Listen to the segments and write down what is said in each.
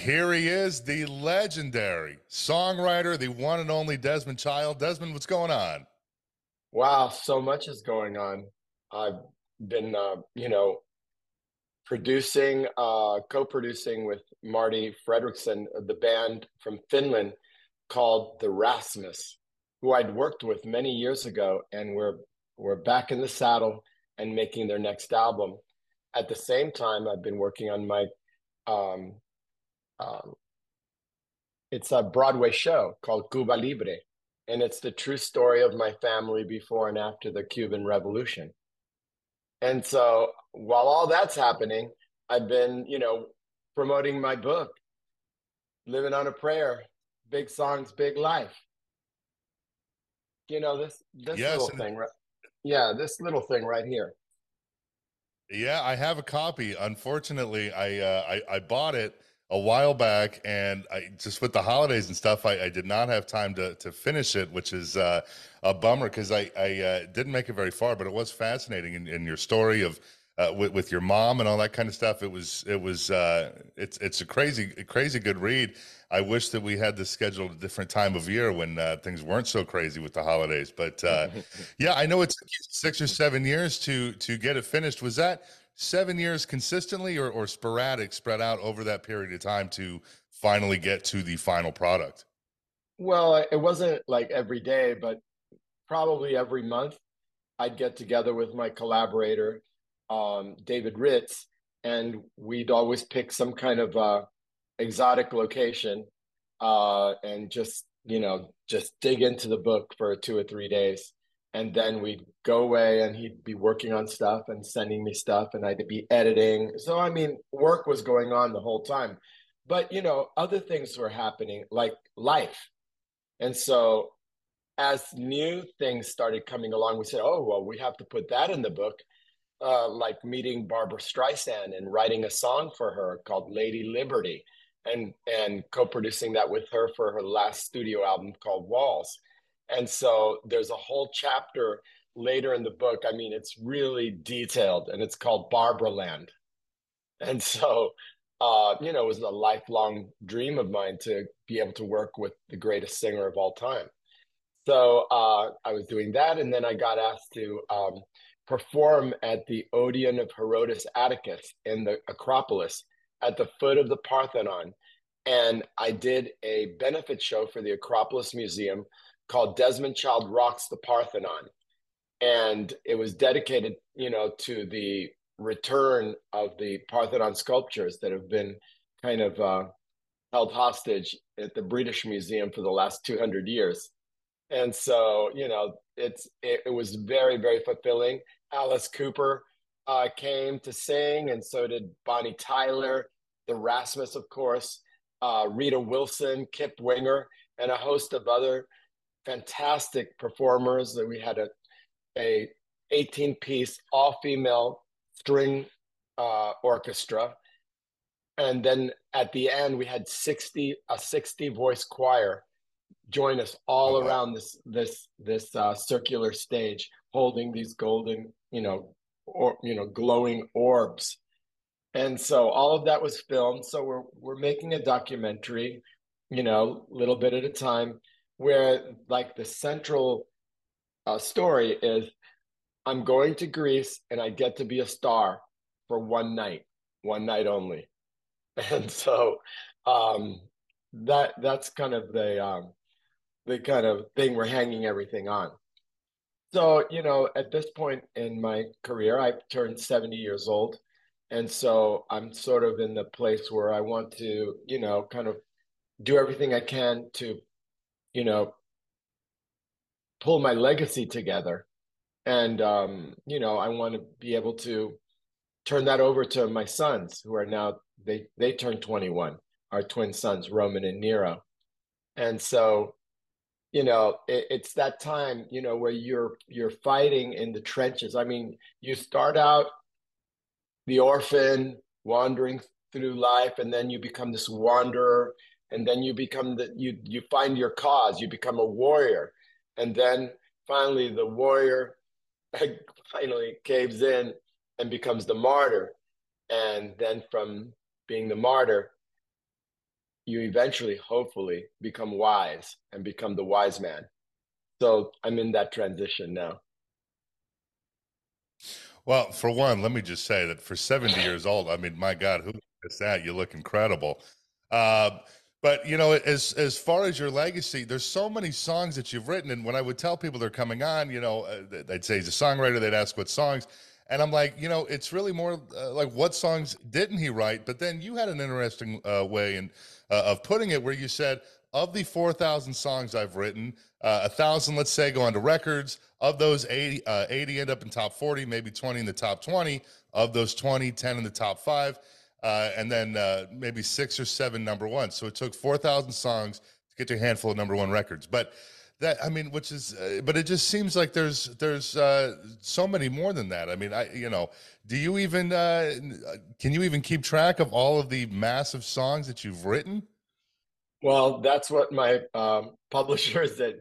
here he is, the legendary songwriter, the one and only Desmond Child. Desmond, what's going on? Wow, so much is going on. I've been, uh, you know, producing, uh, co-producing with Marti Frederiksen, the band from Finland called the Rasmus, who I'd worked with many years ago, and we're we're back in the saddle and making their next album. At the same time, I've been working on my um, um, it's a Broadway show called Cuba Libre, and it's the true story of my family before and after the Cuban Revolution. And so while all that's happening, I've been, you know, promoting my book, Living on a Prayer, Big Songs, Big Life. You know, this this yes, little thing, right? Yeah, this little thing right here. Yeah, I have a copy. Unfortunately, I uh, I, I bought it a while back, and I just with the holidays and stuff, I, I did not have time to to finish it, which is uh, a bummer because I I uh, didn't make it very far, but it was fascinating in, in your story of. Uh, with, with your mom and all that kind of stuff, it was it was uh, it's it's a crazy crazy good read. I wish that we had this scheduled a different time of year when uh, things weren't so crazy with the holidays. But uh, yeah, I know it's six or seven years to to get it finished. Was that seven years consistently or, or sporadic spread out over that period of time to finally get to the final product? Well, it wasn't like every day, but probably every month I'd get together with my collaborator, um, David Ritz, and we'd always pick some kind of uh, exotic location uh, and just, you know, just dig into the book for two or three days and then we'd go away and he'd be working on stuff and sending me stuff and I'd be editing. So I mean, work was going on the whole time. But you know, other things were happening like life. And so as new things started coming along, we said, "Oh, well, we have to put that in the book." Uh, like meeting Barbra Streisand and writing a song for her called Lady Liberty and and co-producing that with her for her last studio album called Walls and so there's a whole chapter later in the book. I mean, it's really detailed and it's called Barbra Land. And so, uh, you know, it was a lifelong dream of mine to be able to work with the greatest singer of all time. So uh, I was doing that. And then I got asked to um, perform at the Odeon of Herodes Atticus in the Acropolis at the foot of the Parthenon. And I did a benefit show for the Acropolis Museum called Desmond Child Rocks the Parthenon. And it was dedicated, you know, to the return of the Parthenon sculptures that have been kind of uh, held hostage at the British Museum for the last 200 years. And so, you know, it's it, it was very, very fulfilling. Alice Cooper uh, came to sing, and so did Bonnie Tyler, the Rasmus, of course, uh, Rita Wilson, Kip Winger, and a host of other fantastic performers. That we had a a 18 piece all female string uh, orchestra, and then at the end we had 60 a 60 voice choir join us all oh, around this this this uh, circular stage, holding these golden you know or you know glowing orbs. And so all of that was filmed. So we're we're making a documentary, you know, little bit at a time where like the central uh, story is I'm going to Greece and I get to be a star for one night, one night only. And so um, that that's kind of the um, the kind of thing we're hanging everything on. So, you know, at this point in my career, I've turned 70 years old. And so I'm sort of in the place where I want to, you know, kind of do everything I can to you know, pull my legacy together. And, um, you know, I want to be able to turn that over to my sons who are now, they, they turned 21, our twin sons, Roman and Nero. And so, you know, it, it's that time, you know, where you're, you're fighting in the trenches. I mean, you start out the orphan wandering through life and then you become this wanderer and then you become the you you find your cause you become a warrior and then finally the warrior finally caves in and becomes the martyr and then from being the martyr you eventually, hopefully, become wise and become the wise man. So I'm in that transition now. Well, for one, let me just say that for 70 years old, I mean, my God, who is that? You look incredible. Uh, but you know, as as far as your legacy, there's so many songs that you've written, and when I would tell people they're coming on, you know, uh, they'd say he's a songwriter. They'd ask what songs, and I'm like, you know, it's really more uh, like what songs didn't he write? But then you had an interesting uh, way and uh, of putting it, where you said of the 4,000 songs I've written, uh, a thousand, let's say, go onto records. Of those 80, uh, 80 end up in top 40, maybe 20 in the top 20. Of those 20, 10 in the top five, uh, and then uh, maybe six or seven number ones. So it took 4,000 songs to get to a handful of number one records. But that, I mean, which is, uh, but it just seems like there's there's uh, so many more than that. I mean, I you know, do you even can you even keep track of all of the massive songs that you've written? Well, that's what my um, publishers at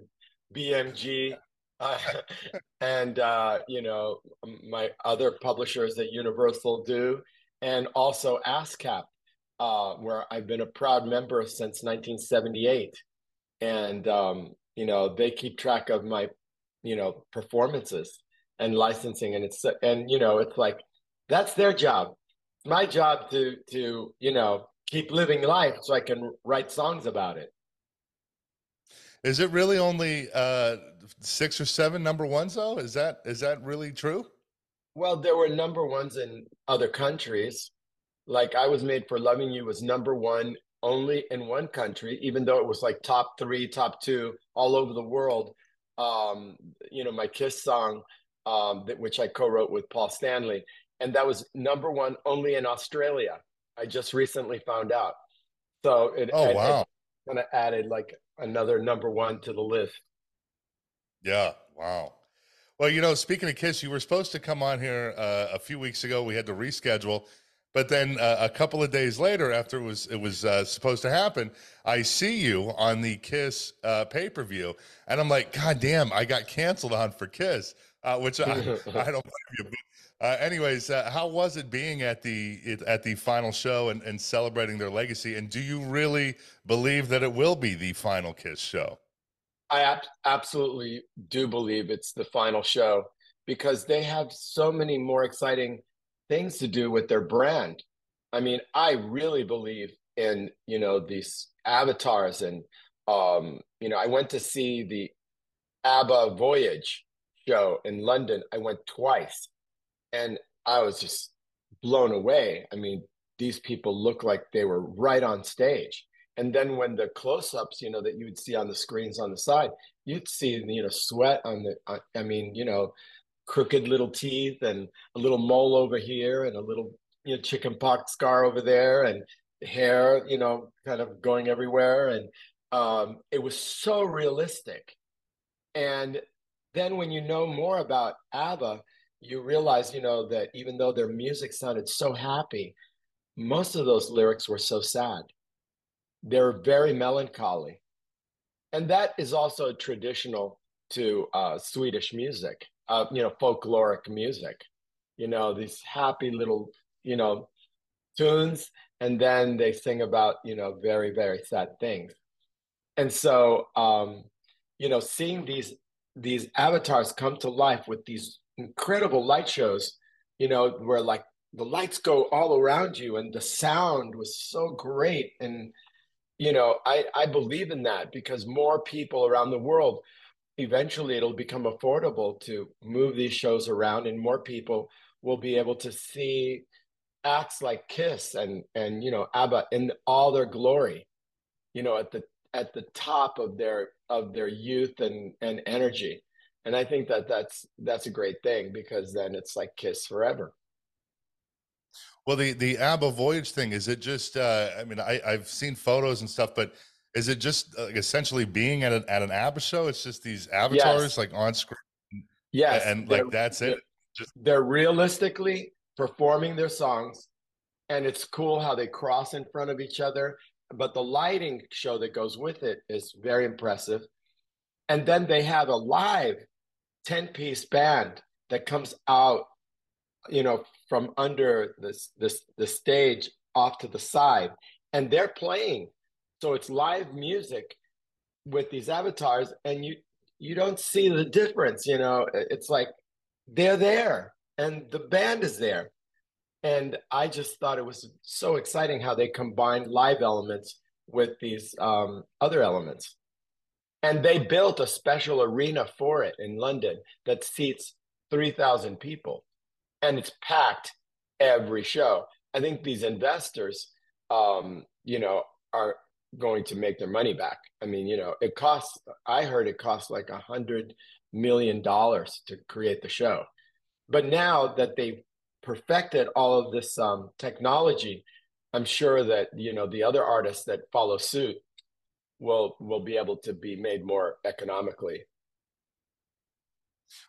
BMG uh, and uh, you know my other publishers at Universal do, and also ASCAP, uh, where I've been a proud member since 1978, and um, you know they keep track of my you know performances and licensing, and it's and you know it's like that's their job. My job to to you know keep living life so I can write songs about it. Is it really only uh, six or seven number ones though? Is that is that really true? Well, there were number ones in other countries. Like I was made for loving you was number one only in one country, even though it was like top three, top two all over the world. Um, you know, my Kiss song, um, that, which I co-wrote with Paul Stanley, and that was number one only in Australia. I just recently found out. So it, oh wow, kind of added like another number one to the list. Yeah, wow. Well, you know, speaking of Kiss, you were supposed to come on here uh, a few weeks ago. We had to reschedule, but then uh, a couple of days later, after it was it was uh, supposed to happen, I see you on the Kiss uh, pay per view, and I'm like, God damn, I got canceled on for Kiss, uh, which I, I don't blame you. But uh, anyways, uh, how was it being at the at the final show and, and celebrating their legacy? And do you really believe that it will be the final Kiss show? I ab- absolutely do believe it's the final show because they have so many more exciting things to do with their brand. I mean, I really believe in you know these avatars, and um, you know, I went to see the ABBA Voyage show in London. I went twice and I was just blown away. I mean, these people look like they were right on stage. And then when the close-ups, you know, that you would see on the screens on the side, you'd see, you know, sweat on the. Uh, I mean, you know, crooked little teeth and a little mole over here and a little, you know, chicken pox scar over there and hair, you know, kind of going everywhere. And um, it was so realistic. And then when you know more about ABBA, you realize, you know, that even though their music sounded so happy, most of those lyrics were so sad. They're very melancholy. And that is also traditional to uh, Swedish music, uh, you know, folkloric music, you know, these happy little, you know, tunes. And then they sing about, you know, very, very sad things. And so, um, you know, seeing these these avatars come to life with these incredible light shows, you know, where like the lights go all around you and the sound was so great. And, you know, I, I believe in that because more people around the world, eventually it'll become affordable to move these shows around and more people will be able to see acts like Kiss and, and, you know, ABBA in all their glory, you know, at the, at the top of their, of their youth and, and energy and I think that that's that's a great thing because then it's like Kiss forever. Well, the the ABBA Voyage thing is it just? Uh, I mean, I I've seen photos and stuff, but is it just like essentially being at an at an ABBA show? It's just these avatars yes. like on screen. Yes, and like that's it. Just they're realistically performing their songs, and it's cool how they cross in front of each other. But the lighting show that goes with it is very impressive. And then they have a live 10 piece band that comes out, you know, from under this this the stage off to the side, and they're playing So it's live music with these avatars, and you you don't see the difference. You know, it's like they're there and the band is there. And I just thought it was so exciting how they combined live elements with these um, other elements. And they built a special arena for it in London that seats 3,000 people. And it's packed every show. I think these investors, um, you know, are going to make their money back. I mean, you know, it costs, I heard it costs like a hundred million dollars to create the show. But now that they've perfected all of this um, technology, I'm sure that, you know, the other artists that follow suit will will be able to be made more economically.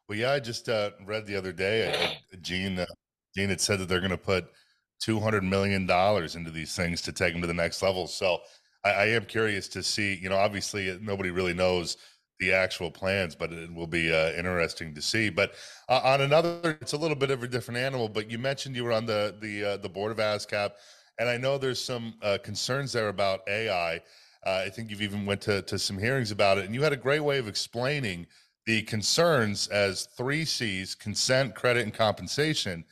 Well, yeah, I just uh, read the other day, uh, Gene, uh, Gene had said that they're going to put $200 million into these things to take them to the next level. So I, I, am curious to see. You know, obviously uh, nobody really knows the actual plans, but it will be uh, interesting to see. But uh, on another, it's a little bit of a different animal. But you mentioned you were on the the uh, the board of ASCAP, and I know there's some uh, concerns there about AI. Uh, I think you've even went to to some hearings about it, and you had a great way of explaining the concerns as three C's: consent, credit, and compensation.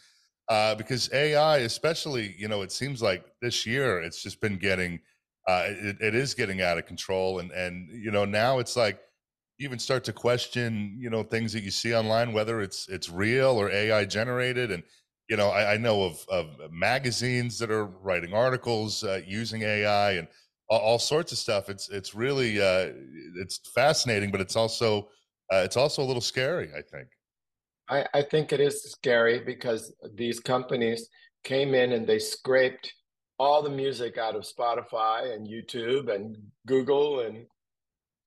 Uh, because AI, especially, you know, it seems like this year it's just been getting uh, it, it is getting out of control and and you know now it's like you even start to question you know things that you see online whether it's it's real or ai generated and you know i, I know of, of magazines that are writing articles uh, using ai and all, all, sorts of stuff it's it's really uh, it's fascinating but it's also uh, it's also a little scary i think I, I think it is scary because these companies came in and they scraped all the music out of Spotify and YouTube and Google and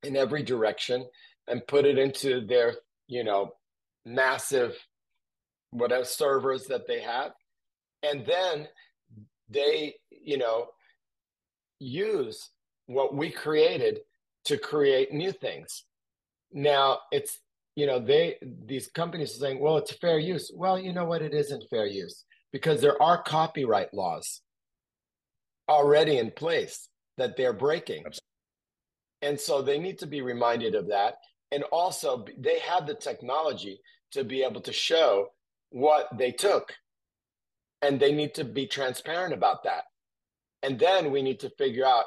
in every direction and put it into their, you know, massive whatever servers that they have. And then they, you know, use what we created to create new things. Now it's, you know, they these companies are saying, well, it's fair use. Well, you know what? It isn't fair use because there are copyright laws already in place that they're breaking. And so they need to be reminded of that. And also, they have the technology to be able to show what they took. And they need to be transparent about that. And then we need to figure out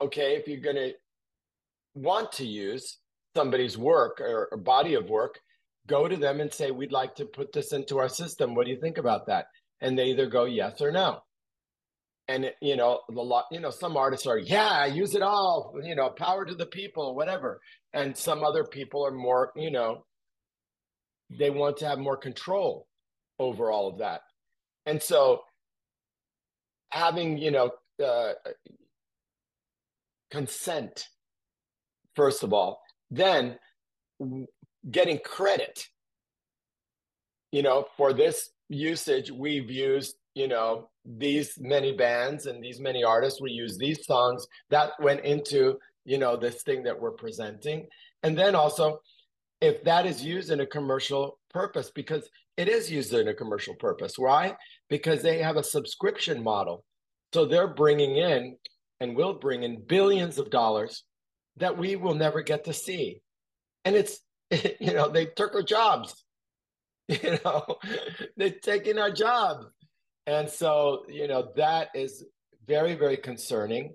okay, if you're going to want to use somebody's work or, or body of work, go to them and say, We'd like to put this into our system. What do you think about that? And they either go yes or no and you know the lot you know some artists are yeah use it all you know power to the people whatever and some other people are more you know they want to have more control over all of that and so having you know uh, consent first of all then getting credit you know for this usage we've used you know these many bands and these many artists. We use these songs. That went into you know this thing that we're presenting. And then also if that is used in a commercial purpose because it is used in a commercial purpose. Why? Because they have a subscription model. So they're bringing in and will bring in billions of dollars that we will never get to see and it's you know they took our jobs you know they're taking our jobs and so, you know, that is very, very concerning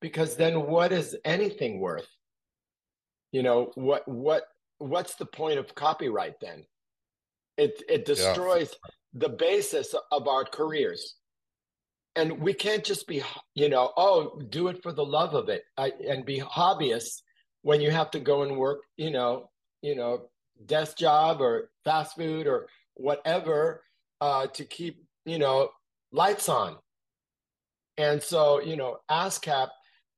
because then what is anything worth? You know, what what what's the point of copyright then? It it destroys yeah. the basis of our careers. And we can't just be, you know, oh, do it for the love of it I, and be hobbyists when you have to go and work, you know, you know, desk job or fast food or whatever uh, to keep you know, lights on. And so, you know, ASCAP,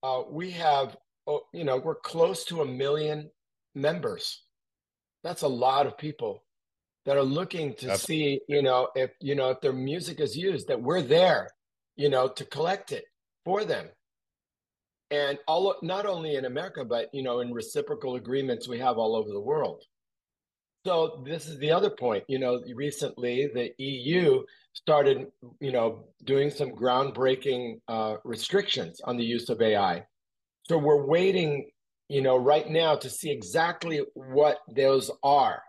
uh, we have, oh, you know, we're close to a million members. That's a lot of people that are looking to That's- see, you know, if, you know, if their music is used, that we're there, you know, to collect it for them. And all, not only in America, but, you know, in reciprocal agreements we have all over the world. So this is the other point. You know, recently the EU started, you know, doing some groundbreaking uh, restrictions on the use of AI. So we're waiting, you know, right now to see exactly what those are.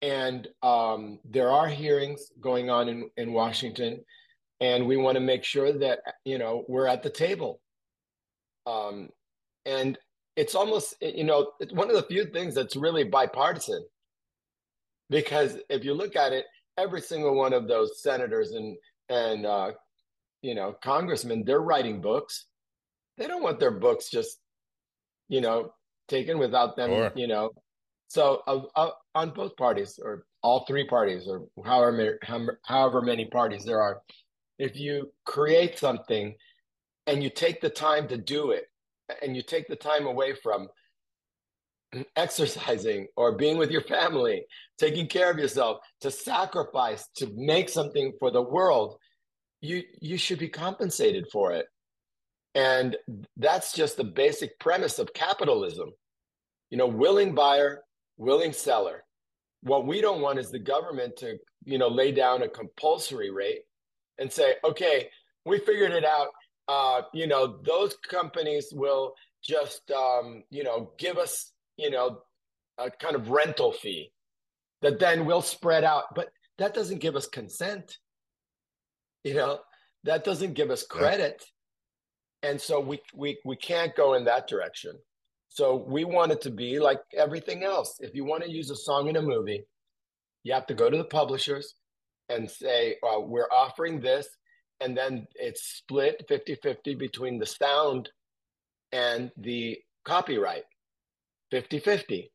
And um, there are hearings going on in, in Washington, and we want to make sure that, you know, we're at the table. Um, and it's almost, you know, it's one of the few things that's really bipartisan. Because if you look at it, every single one of those senators and and uh, you know congressmen, they're writing books they don't want their books just you know taken without them sure. you know so uh, uh, on both parties or all three parties or however however many parties there are if you create something and you take the time to do it and you take the time away from exercising or being with your family taking care of yourself to sacrifice to make something for the world you you should be compensated for it and that's just the basic premise of capitalism. You know, willing buyer, willing seller. What we don't want is the government to, you know, lay down a compulsory rate and say, okay, we figured it out. Uh, you know, those companies will just, um, you know, give us, you know, a kind of rental fee that then we'll spread out. But that doesn't give us consent. You know, that doesn't give us credit and so we we we can't go in that direction so we want it to be like everything else if you want to use a song in a movie you have to go to the publishers and say uh, we're offering this and then it's split 50-50 between the sound and the copyright. 50-50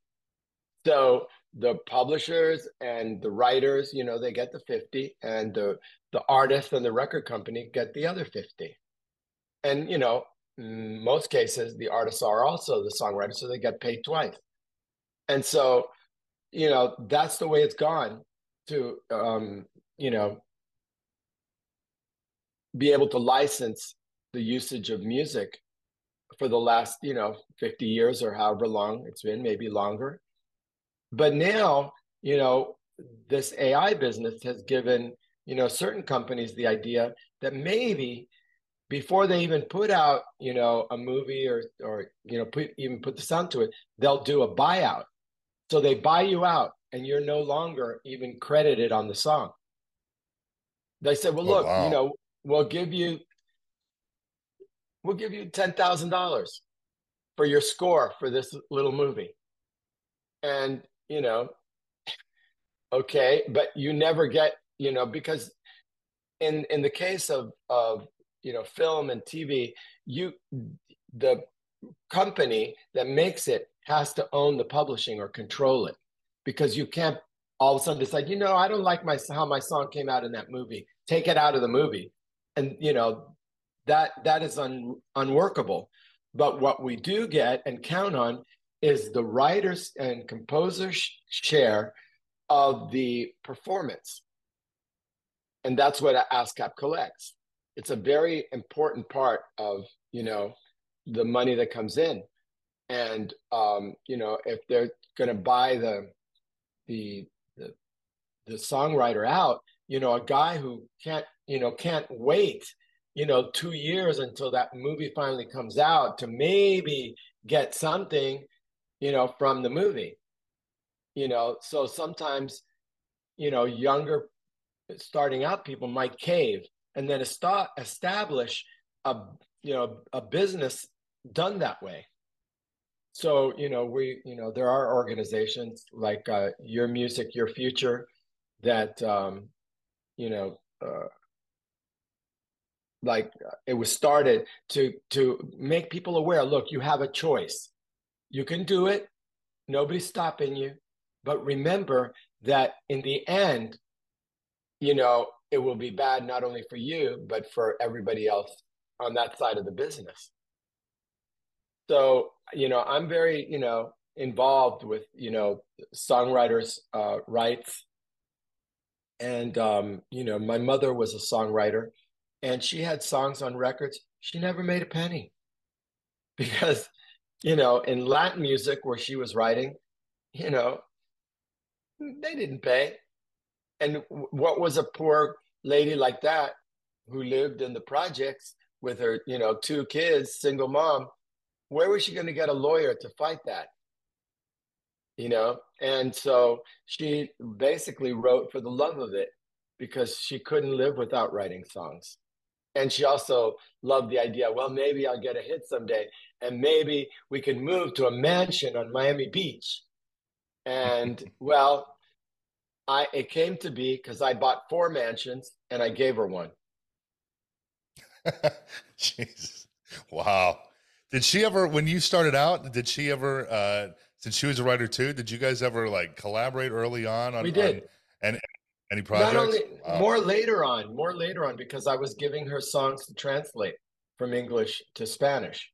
so the publishers and the writers you know they get the 50 and the the artist and the record company get the other 50 and you know most cases the artists are also the songwriters so they get paid twice. And so you know that's the way it's gone to um you know be able to license the usage of music for the last you know 50 years or however long it's been maybe longer but now you know this ai business has given you know certain companies the idea that maybe before they even put out, you know, a movie or or you know, put even put the sound to it, they'll do a buyout. So they buy you out, and you're no longer even credited on the song. They said, "Well, oh, look, wow. you know, we'll give you, we'll give you ten thousand dollars for your score for this little movie," and you know, okay, but you never get, you know, because in in the case of of you know film and tv you the company that makes it has to own the publishing or control it because you can't all of a sudden decide you know i don't like my how my song came out in that movie. Take it out of the movie. And you know that that is un, unworkable. But what we do get and count on is the writers and composers share of the performance. And that's what ascap collects. It's a very important part of you know the money that comes in. And um, you know if they're going to buy the, the the the songwriter out you know a guy who can't you know can't wait you know two years until that movie finally comes out to maybe get something you know from the movie. You know so sometimes you know younger starting out people might cave and then st- establish a you know a business done that way so you know we you know there are organizations like uh, your music your future that um, you know uh, like it was started to to make people aware look you have a choice. You can do it. Nobody's stopping you. But remember that in the end you know it will be bad not only for you but for everybody else on that side of the business so you know i'm very you know involved with you know songwriters uh, rights. And um, you know my mother was a songwriter and she had songs on records. She never made a penny. Because you know in latin music where she was writing you know they didn't pay. And what was a poor lady like that who lived in the projects with her, you know, two kids, single mom, where was she going to get a lawyer to fight that? You know, and so she basically wrote for the love of it because she couldn't live without writing songs. And she also loved the idea, well, maybe I'll get a hit someday and maybe we can move to a mansion on Miami Beach. And well, I it came to be because I bought four mansions and I gave her one. Jesus. Wow. Did she ever, when you started out, did she ever, uh, since she was a writer too, did you guys ever like collaborate early on? on we did. On, and any projects? Not only, wow. More later on, more later on, because I was giving her songs to translate from English to Spanish.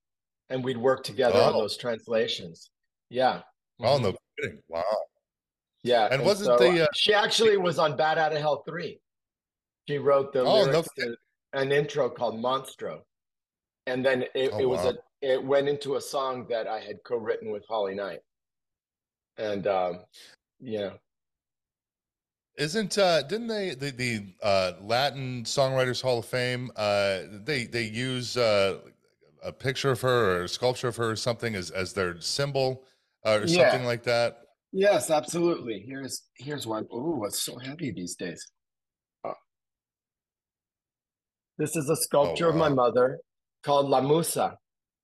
And we'd work together oh. on those translations. Yeah. Oh, no kidding. Wow. Yeah. And, and wasn't so, the. Uh, she actually was on Bat Out of Hell 3. She wrote the oh, lyrics no. to an intro called Monstro. And then it, oh, it was wow. It went into a song that I had co-written with Holly Knight. And um, yeah. Isn't uh didn't they the the uh Latin Songwriters Hall of Fame uh they they use uh a picture of her or a sculpture of her or something as as their symbol uh, or yeah. something like that? Yes, absolutely. Here's here's one. Oh, it's so heavy these days. Oh. This is a sculpture oh, wow. of my mother called La Musa.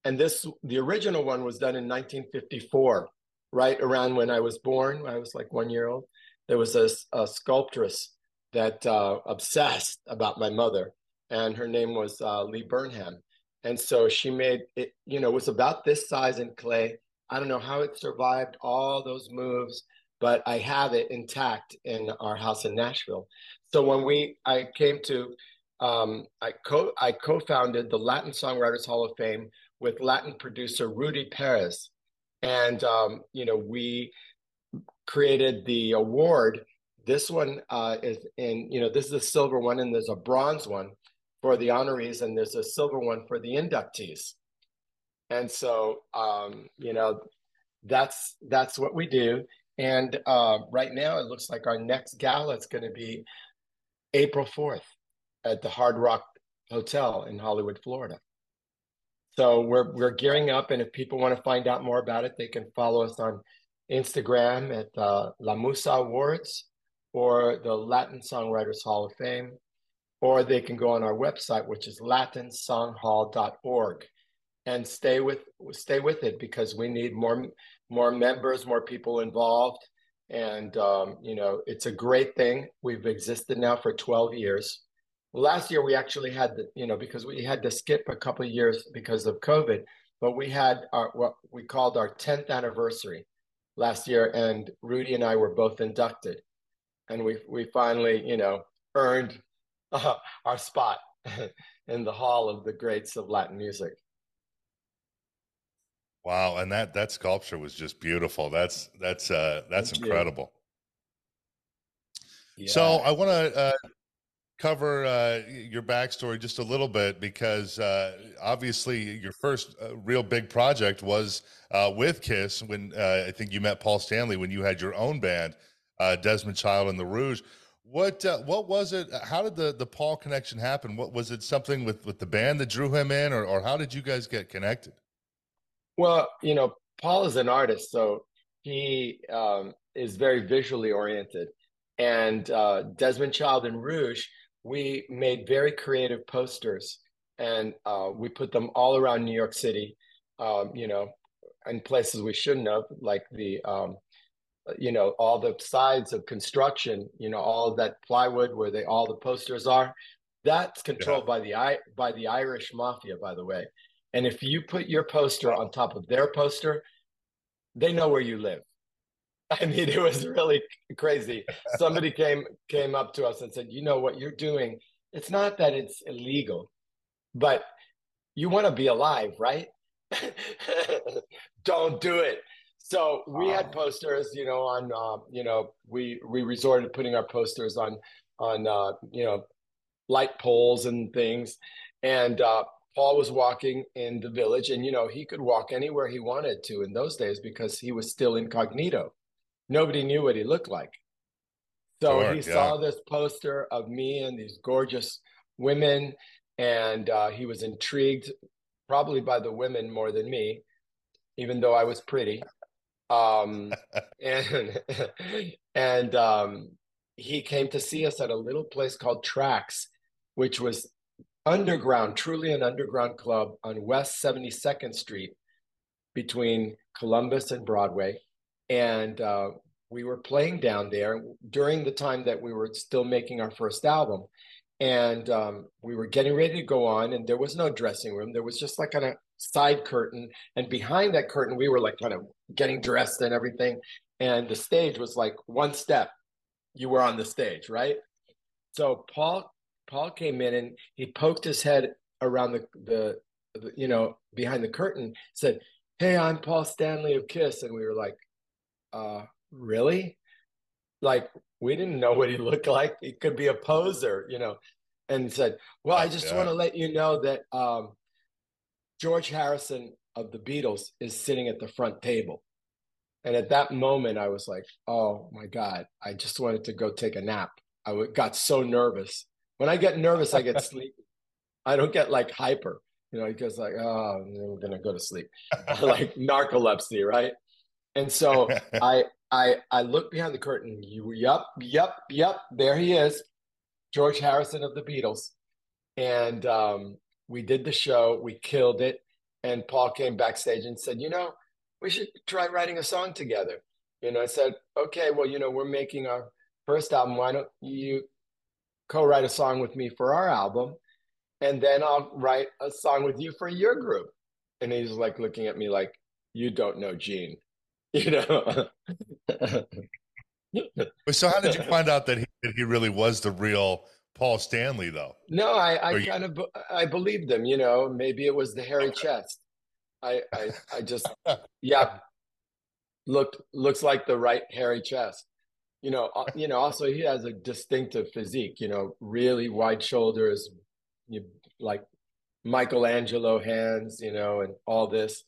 And this, the original one was done in 1954, right around when I was born. I was like one year old. There was a, a sculptress that uh, obsessed about my mother, and her name was uh, Lee Burnham. And so she made it, you know, it was about this size in clay. I don't know how it survived all those moves, but I have it intact in our house in Nashville. So when we, I came to, um, I co I co-founded the Latin Songwriters Hall of Fame with Latin producer Rudy Perez, and um, you know we created the award. This one uh, is in, you know, this is a silver one, and there's a bronze one for the honorees, and there's a silver one for the inductees. And so, um, you know, that's that's what we do. And uh, right now, it looks like our next gala is going to be April 4th at the Hard Rock Hotel in Hollywood, Florida. So we're we're gearing up, and if people want to find out more about it, they can follow us on Instagram at uh, La Musa Awards or the Latin Songwriters Hall of Fame, or they can go on our website, which is latinsonghall.org, and stay with stay with it because we need more more members, more people involved, and um, you know it's a great thing. We've existed now for twelve years last year we actually had the, you know, because we had to skip a couple of years because of COVID, but we had our what we called our 10th anniversary last year, and Rudy and I were both inducted, and we we finally, you know, earned uh, our spot in the Hall of the Greats of Latin Music. Wow, and that that sculpture was just beautiful. That's that's uh that's Thank incredible. Yeah. So I want to uh, cover uh, your backstory just a little bit because uh, obviously your first uh, real big project was uh, with Kiss when uh, I think you met Paul Stanley when you had your own band, uh, Desmond Child and the Rouge. What what was it? How did the the Paul connection happen? What was it? Something with with the band that drew him in, or or how did you guys get connected? Well, you know, Paul is an artist, so he um, is very visually oriented, and Desmond Child and Rouge we made very creative posters and uh, we put them all around New York City, um, you know, in places we shouldn't have, like the, um, you know, all the sides of construction, you know, all that plywood where they all the posters are. That's controlled yeah. by the by the Irish mafia, by the way. And if you put your poster on top of their poster, they know where you live. I mean, it was really crazy. Somebody came came up to us and said, "You know what you're doing? It's not that it's illegal, but you want to be alive, right? Don't do it." So we had posters, you know, on uh, you know, we we resorted to putting our posters on on uh, you know, light poles and things, and uh, Paul was walking in the village, and you know, he could walk anywhere he wanted to in those days because he was still incognito nobody knew what he looked like. So sure, he yeah. saw this poster of me and these gorgeous women, and uh, he was intrigued, probably by the women more than me. even though I was pretty. Um, and and um, he came to see us at a little place called Tracks, which was underground, truly an underground club on West 72nd Street between Columbus and Broadway. And uh, we were playing down there during the time that we were still making our first album. And um, we were getting ready to go on, and there was no dressing room. There was just like kind of side curtain. And behind that curtain, we were like kind of getting dressed and everything. And the stage was like one step, you were on the stage, right? So Paul Paul came in and he poked his head around the, the, the you know behind the curtain, said, "Hey, I'm Paul Stanley of Kiss," and we were like, "Uh, really?" Like we didn't know what he looked like. He could be a poser, you know. And said, "Well, I just yeah. want to let you know that um, George Harrison of the Beatles is sitting at the front table." And at that moment, I was like, "Oh my God!" I just wanted to go take a nap. I got so nervous. When I get nervous, I get sleepy. I don't get like hyper, you know, because like, oh, we're gonna go to sleep, like narcolepsy, right? And so I I I look behind the curtain. You, yep, yep, yep. There he is, George Harrison of the Beatles, and um, we did the show. We killed it. And Paul came backstage and said, you know, we should try writing a song together. You know, I said, okay, well, you know, we're making our first album. Why don't you co-write a song with me for our album, and then I'll write a song with you for your group. And he's like looking at me like, you don't know Gene, you know. so how did you find out that he, that he really was the real Paul Stanley, though? No, I, I you... kind of I believed him. You know, maybe it was the hairy chest. I, I, I just, yeah, looked looks like the right hairy chest you know, you know, also he has a distinctive physique, you know, really wide shoulders, you, like Michelangelo hands, you know, and all this.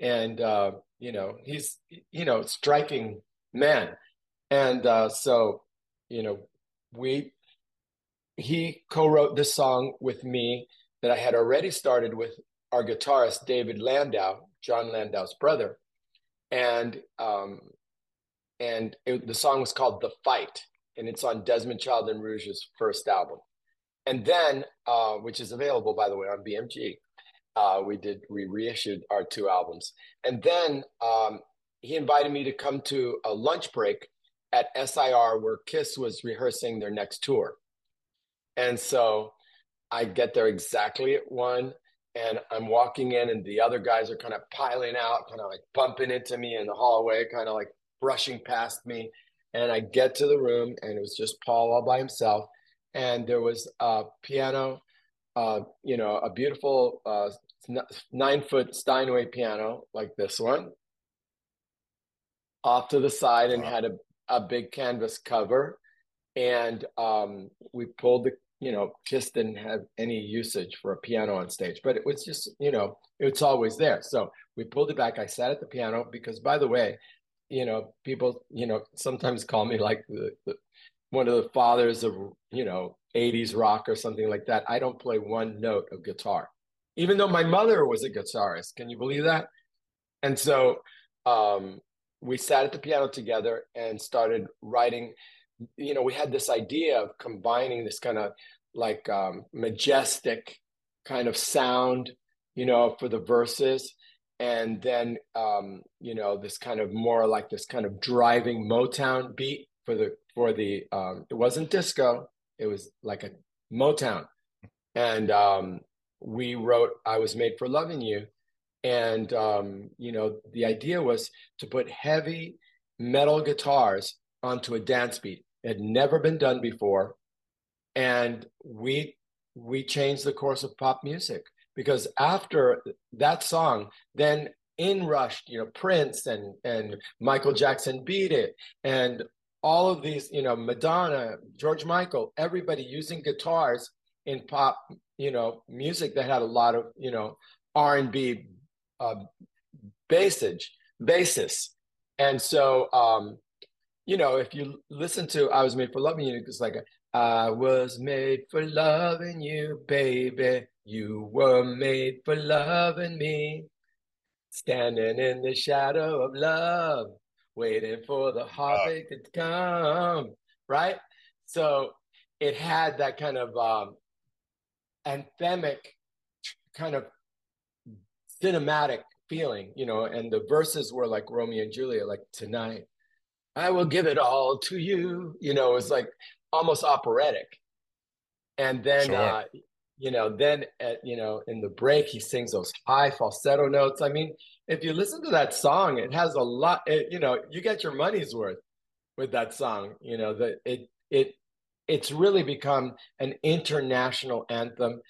And, uh, you know, he's, you know, striking man. And uh, so, you know, we, he co wrote this song with me that I had already started with our guitarist, David Landau, Jon Landau's brother. And um, and it, the song was called "The Fight," and it's on Desmond Child and Rouge's first album. And then, uh, which is available by the way on BMG, uh, we did we reissued our two albums, and then um, he invited me to come to a lunch break at SIR where Kiss was rehearsing their next tour, and so I get there exactly at one. And I'm walking in, and the other guys are kind of piling out, kind of like bumping into me in the hallway, kind of like brushing past me. And I get to the room, and it was just Paul all by himself. And there was a piano, uh, you know, a beautiful uh, nine foot Steinway piano like this one, off to the side, and had a, a big canvas cover. And um, we pulled the, you know, just didn't have any usage for a piano on stage, but it was just, you know, it's always there. So we pulled it back. I sat at the piano because, by the way, you know, people, you know, sometimes call me like the, the, one of the fathers of, you know, 80s rock or something like that. I don't play one note of guitar, even though my mother was a guitarist. Can you believe that? And so um, we sat at the piano together and started writing. You know, we had this idea of combining this kind of like um, majestic kind of sound, you know, for the verses and then um, you know this kind of more like this kind of driving Motown beat for the for the um, it wasn't disco, it was like a Motown, and um, we wrote "I Was Made for Loving You," and um, you know the idea was to put heavy metal guitars onto a dance beat. It had never been done before, and we we changed the course of pop music because after that song, then in rushed, you know, Prince and and Michael Jackson beat it, and all of these, you know, Madonna, George Michael, everybody using guitars in pop, you know, music that had a lot of, you know, R and B uh, basis, basis, and so, um, you know, if you listen to "I Was Made for Loving You," it's like a, "I was made for loving you, baby." You were made for loving me. standing in the shadow of love, waiting for the heartbeat to come. Right. So it had that kind of um, anthemic kind of cinematic feeling, you know, and the verses were like Romeo and Juliet, like tonight, I will give it all to you. You know, it was like almost operatic. And then, sure. uh, you know, then at, you know, in the break, he sings those high falsetto notes. I mean, if you listen to that song, it has a lot. It, you know, you get your money's worth with that song. You know, that it it it's really become an international anthem.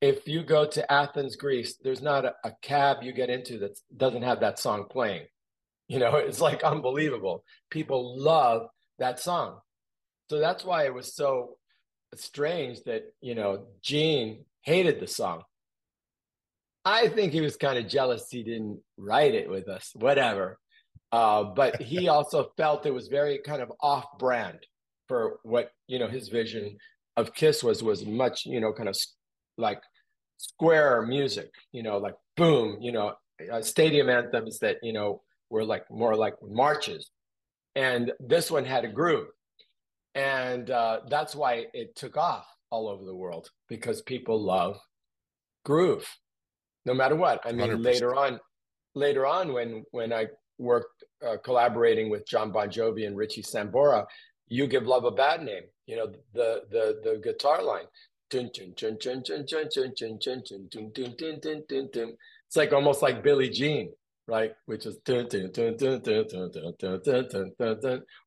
If you go to Athens, Greece, there's not a, a cab you get into that doesn't have that song playing. You know, it's like unbelievable. People love that song. So that's why it was so strange that, you know, Gene hated the song. I think he was kind of jealous he didn't write it with us, whatever. Uh, but he also felt it was very kind of off brand for what, you know, his vision of Kiss was, was much, you know, kind of like square music, you know, like boom, you know, uh, stadium anthems that, you know, were like more like marches. And this one had a groove. And uh, that's why it took off all over the world because people love groove, no matter what. I mean, 100%. later on, later on, when when I worked uh, collaborating with Jon Bon Jovi and Richie Sambora, "You Give Love a Bad Name," you know, the the the guitar line. It's like almost like Billie Jean, right? Which is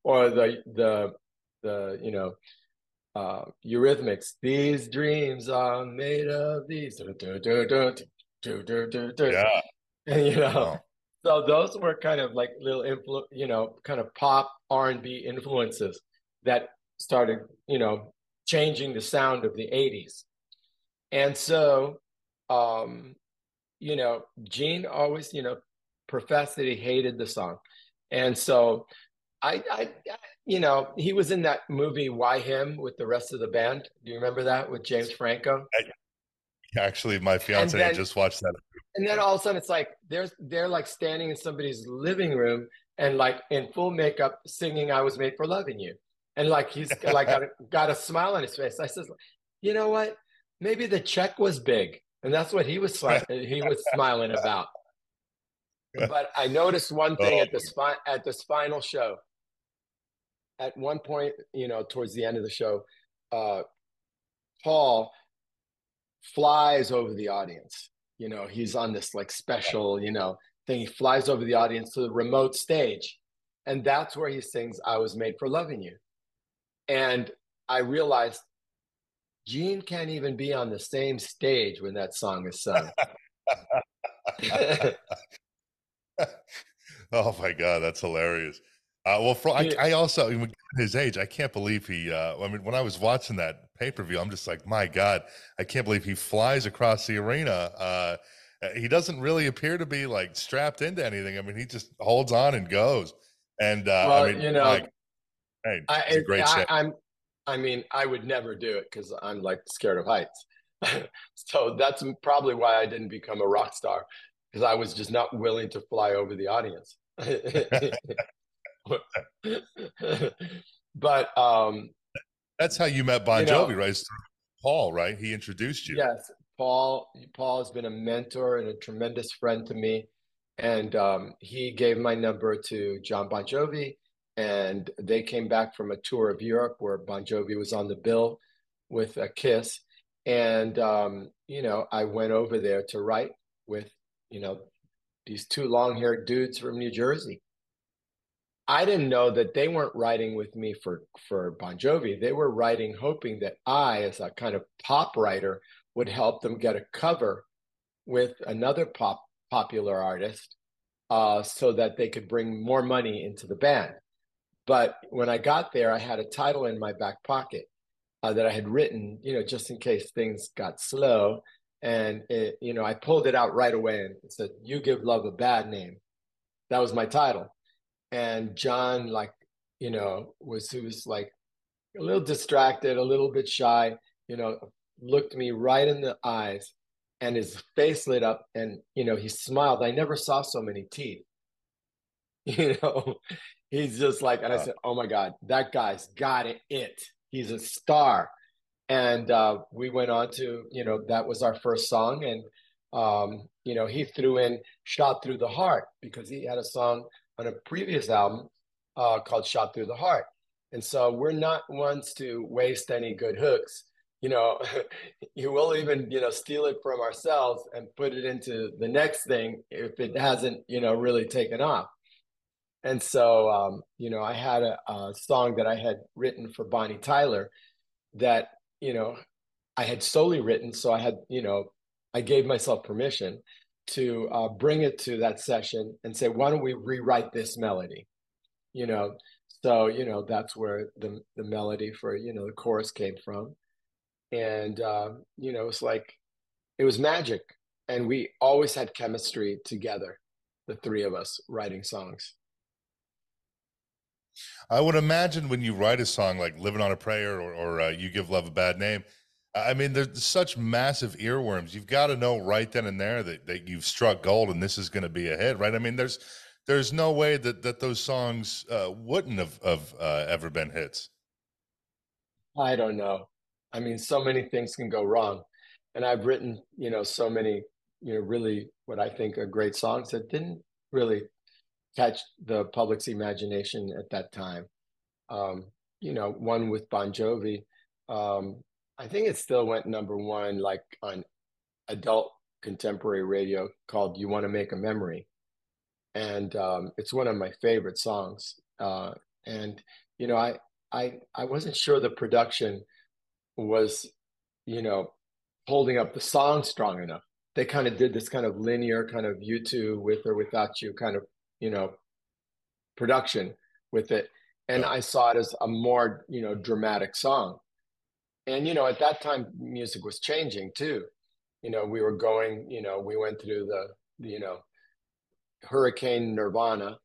or the the the you know uh, Eurythmics. These dreams are made of these. Yeah. And you know, so those were kind of like little influ, you know, kind of pop R and B influences that started, you know, changing the sound of the '80s. And so, um, you know, Gene always, you know, professed that he hated the song, and so I, I, you know, he was in that movie "Why Him" with the rest of the band. Do you remember that with James Franco? Actually, my fiance then, just watched that. And then all of a sudden, it's like they're they're like standing in somebody's living room and like in full makeup singing "I Was Made for Loving You," and like he's like got a, got a smile on his face. I says, you know what? Maybe the check was big, and that's what he was he was smiling about. But I noticed one thing oh. at this fi- at this final show at one point, you know, towards the end of the show, uh, Paul flies over the audience. You know, he's on this like special, you know, thing. He flies over the audience to the remote stage. And that's where he sings, I was made for loving you. And I realized Gene can't even be on the same stage when that song is sung. oh my God, that's hilarious. Uh, well, for, I, I, also his age, I can't believe he. Uh, I mean, when I was watching that pay per view, I'm just like, my God, I can't believe he flies across the arena. Uh, he doesn't really appear to be like strapped into anything. I mean, he just holds on and goes. And uh, well, I mean, you know, like, hey, I, great I, I'm, I mean, I would never do it because I'm like scared of heights. so that's probably why I didn't become a rock star because I was just not willing to fly over the audience. but um, that's how you met Bon Jovi, know, right? Paul, right? He introduced you. Yes, Paul. Paul has been a mentor and a tremendous friend to me, and um, he gave my number to Jon Bon Jovi, and they came back from a tour of Europe where Bon Jovi was on the bill with a Kiss, and um, you know I went over there to write with you know these two long-haired dudes from New Jersey I didn't know that they weren't writing with me for for Bon Jovi. They were writing hoping that I, as a kind of pop writer, would help them get a cover with another pop popular artist, uh, so that they could bring more money into the band. But when I got there, I had a title in my back pocket uh, that I had written, you know, just in case things got slow. And it, you know, I pulled it out right away and it said, "You give love a bad name." That was my title and Jon, like, you know, was he was like a little distracted, a little bit shy, you know, looked me right in the eyes and his face lit up and you know he smiled i never saw so many teeth you know he's just like and i said oh my god that guy's got it it. He's a star. And uh, we went on to you know that was our first song and um, you know he threw in shot through the heart because he had a song on a previous album uh, called shot through the heart. And so we're not ones to waste any good hooks you know, you will even, you know, steal it from ourselves and put it into the next thing if it hasn't, you know, really taken off. And so, um, you know, I had a, a song that I had written for Bonnie Tyler that, you know, I had solely written. So I had, you know, I gave myself permission to uh, bring it to that session and say, why don't we rewrite this melody? You know, so, you know, that's where the, the melody for, you know, the chorus came from and uh, you know it's like it was magic and we always had chemistry together the three of us writing songs i would imagine when you write a song like living on a prayer or, or uh, you give love a bad name i mean there's such massive earworms. You've got to know right then and there that, that you've struck gold and this is going to be a hit right? I mean there's there's no way that that those songs uh, wouldn't have, have uh, ever been hits. I don't know. I mean, so many things can go wrong. And I've written, you know, so many, you know, really what I think are great songs that didn't really catch the public's imagination at that time. Um, you know, one with Bon Jovi, um, I think it still went number one, like on adult contemporary radio called You Want to Make a Memory. And um, it's one of my favorite songs. Uh, and, you know, I, I, I wasn't sure the production was, you know, holding up the song strong enough. They kind of did this kind of linear kind of U2 with or without you kind of, you know, production with it. And I saw it as a more, you know, dramatic song. And, you know, at that time, music was changing too. You know, we were going, you know, we went through the, you know, Hurricane Nirvana.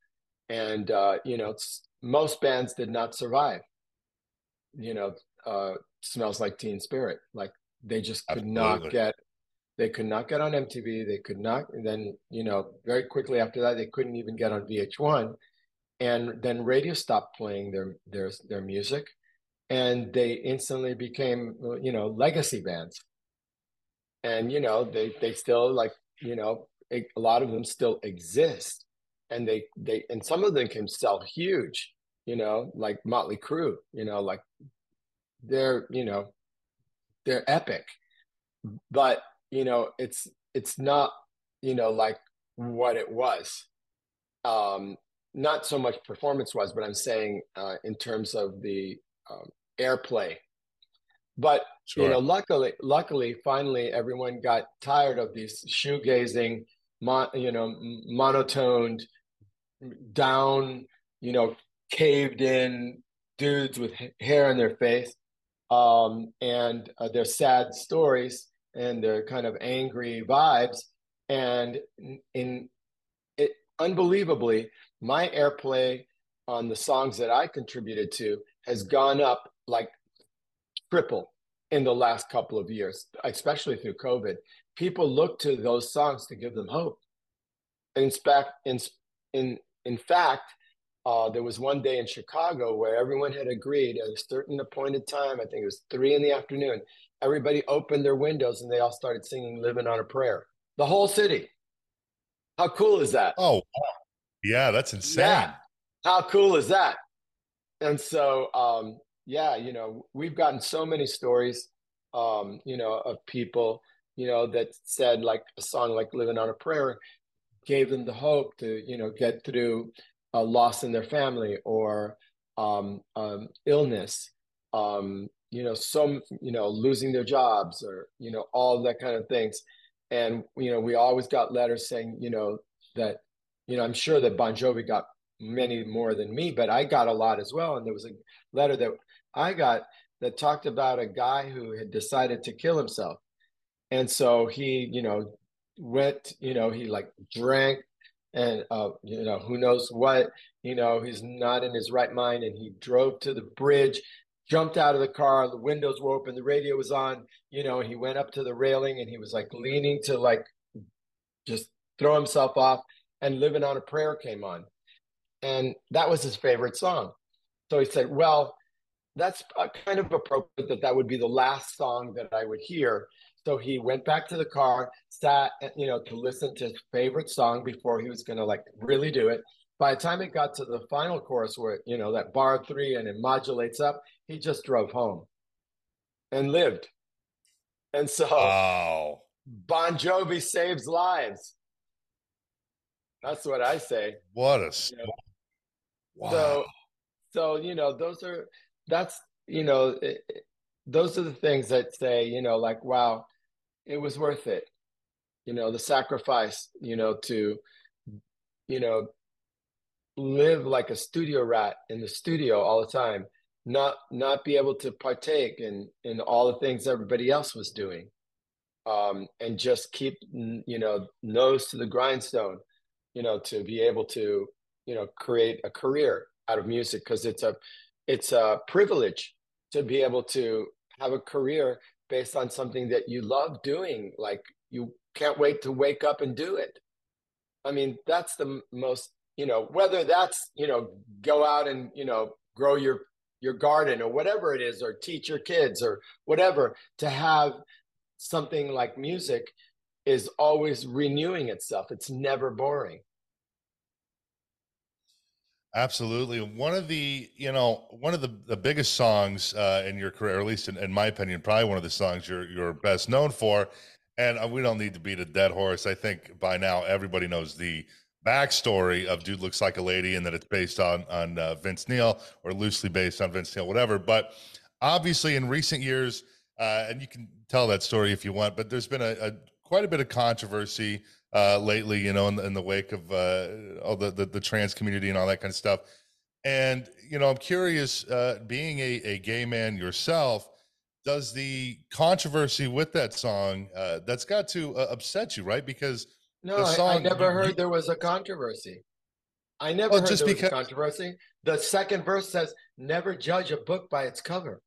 And, uh, you know, most bands did not survive. You know, uh, smells like Teen Spirit. Like they just could Absolutely. not get they could not get on MTV. They could not. Then you know, very quickly after that, they couldn't even get on VH1. And then radio stopped playing their their their music, and they instantly became you know legacy bands. And you know they they still like you know a, a lot of them still exist, and they they and some of them can sell huge. You know, like Motley Crue. You know, like they're you know they're epic but you know it's it's not you know like what it was. Um not so much performance was but i'm saying uh in terms of the um, airplay. But sure. you know luckily luckily finally everyone got tired of these shoegazing mon- you know monotoned down you know caved in dudes with hair in their face. Um, and uh, their sad stories and their kind of angry vibes. And in, it, unbelievably, my airplay on the songs that I contributed to has gone up like triple in the last couple of years, especially through COVID. People look to those songs to give them hope. In fact, in in in fact, uh, there was one day in Chicago where everyone had agreed at a certain appointed time, I think it was three in the afternoon, everybody opened their windows and they all started singing Living on a Prayer. The whole city. How cool is that? Oh, yeah, that's insane. Yeah. How cool is that? And so, um, yeah, you know, we've gotten so many stories, um, you know, of people, you know, that said like a song like Living on a Prayer gave them the hope to, you know, get through a loss in their family or um, um, illness, um, you know, some, you know, losing their jobs or, you know, all that kind of things. And, you know, we always got letters saying, you know, that, you know, I'm sure that Bon Jovi got many more than me, but I got a lot as well. And there was a letter that I got that talked about a guy who had decided to kill himself. And so he, you know, went, you know, he like drank and uh, you know who knows what you know he's not in his right mind and he drove to the bridge jumped out of the car. The windows were open. The radio was on. You know, he went up to the railing and he was like leaning to like just throw himself off. And "Living on a Prayer" came on, and that was his favorite song. So he said, "Well." That's kind of appropriate that that would be the last song that I would hear. So he went back to the car, sat, eh, you know, to listen to his favorite song before he was going to like really do it. By the time it got to the final chorus where, you know, that bar three and it modulates up, he just drove home and lived. And so wow. Bon Jovi saves lives. That's what I say. What a you know? wow. So so you know, those are that's you know, it, those are the things that say, you know, like wow, it was worth it. You know, the sacrifice, you know, to you know, live like a studio rat in the studio all the time not not be able to partake in in all the things everybody else was doing um and just keep you know nose to the grindstone you know to be able to you know create a career out of music because it's a it's a privilege to be able to have a career based on something that you love doing like you can't wait to wake up and do it. I mean that's the most you know whether that's you know go out and you know grow your your garden or whatever it is or teach your kids or whatever to have something like music is always renewing itself. It's never boring absolutely one of the you know one of the, the biggest songs uh, in your career at least in, in my opinion probably one of the songs you're you're best known for and uh, we don't need to beat a dead horse i think by now everybody knows the backstory of Dude Looks Like a Lady and that it's based on on uh, Vince Neil or loosely based on Vince Neil, whatever. But obviously, in recent years, uh, and you can tell that story if you want, but there's been a, a quite a bit of controversy uh, lately, you know, in the, in the wake of uh, all the, the, the trans community and all that kind of stuff. And you know, I'm curious, uh, being a, a gay man yourself, does the controversy with that song uh, that's got to uh, upset you, right? Because no, song, I, I, never heard you, there was a controversy. I never heard just there because, was a controversy. The second verse says, "Never judge a book by its cover,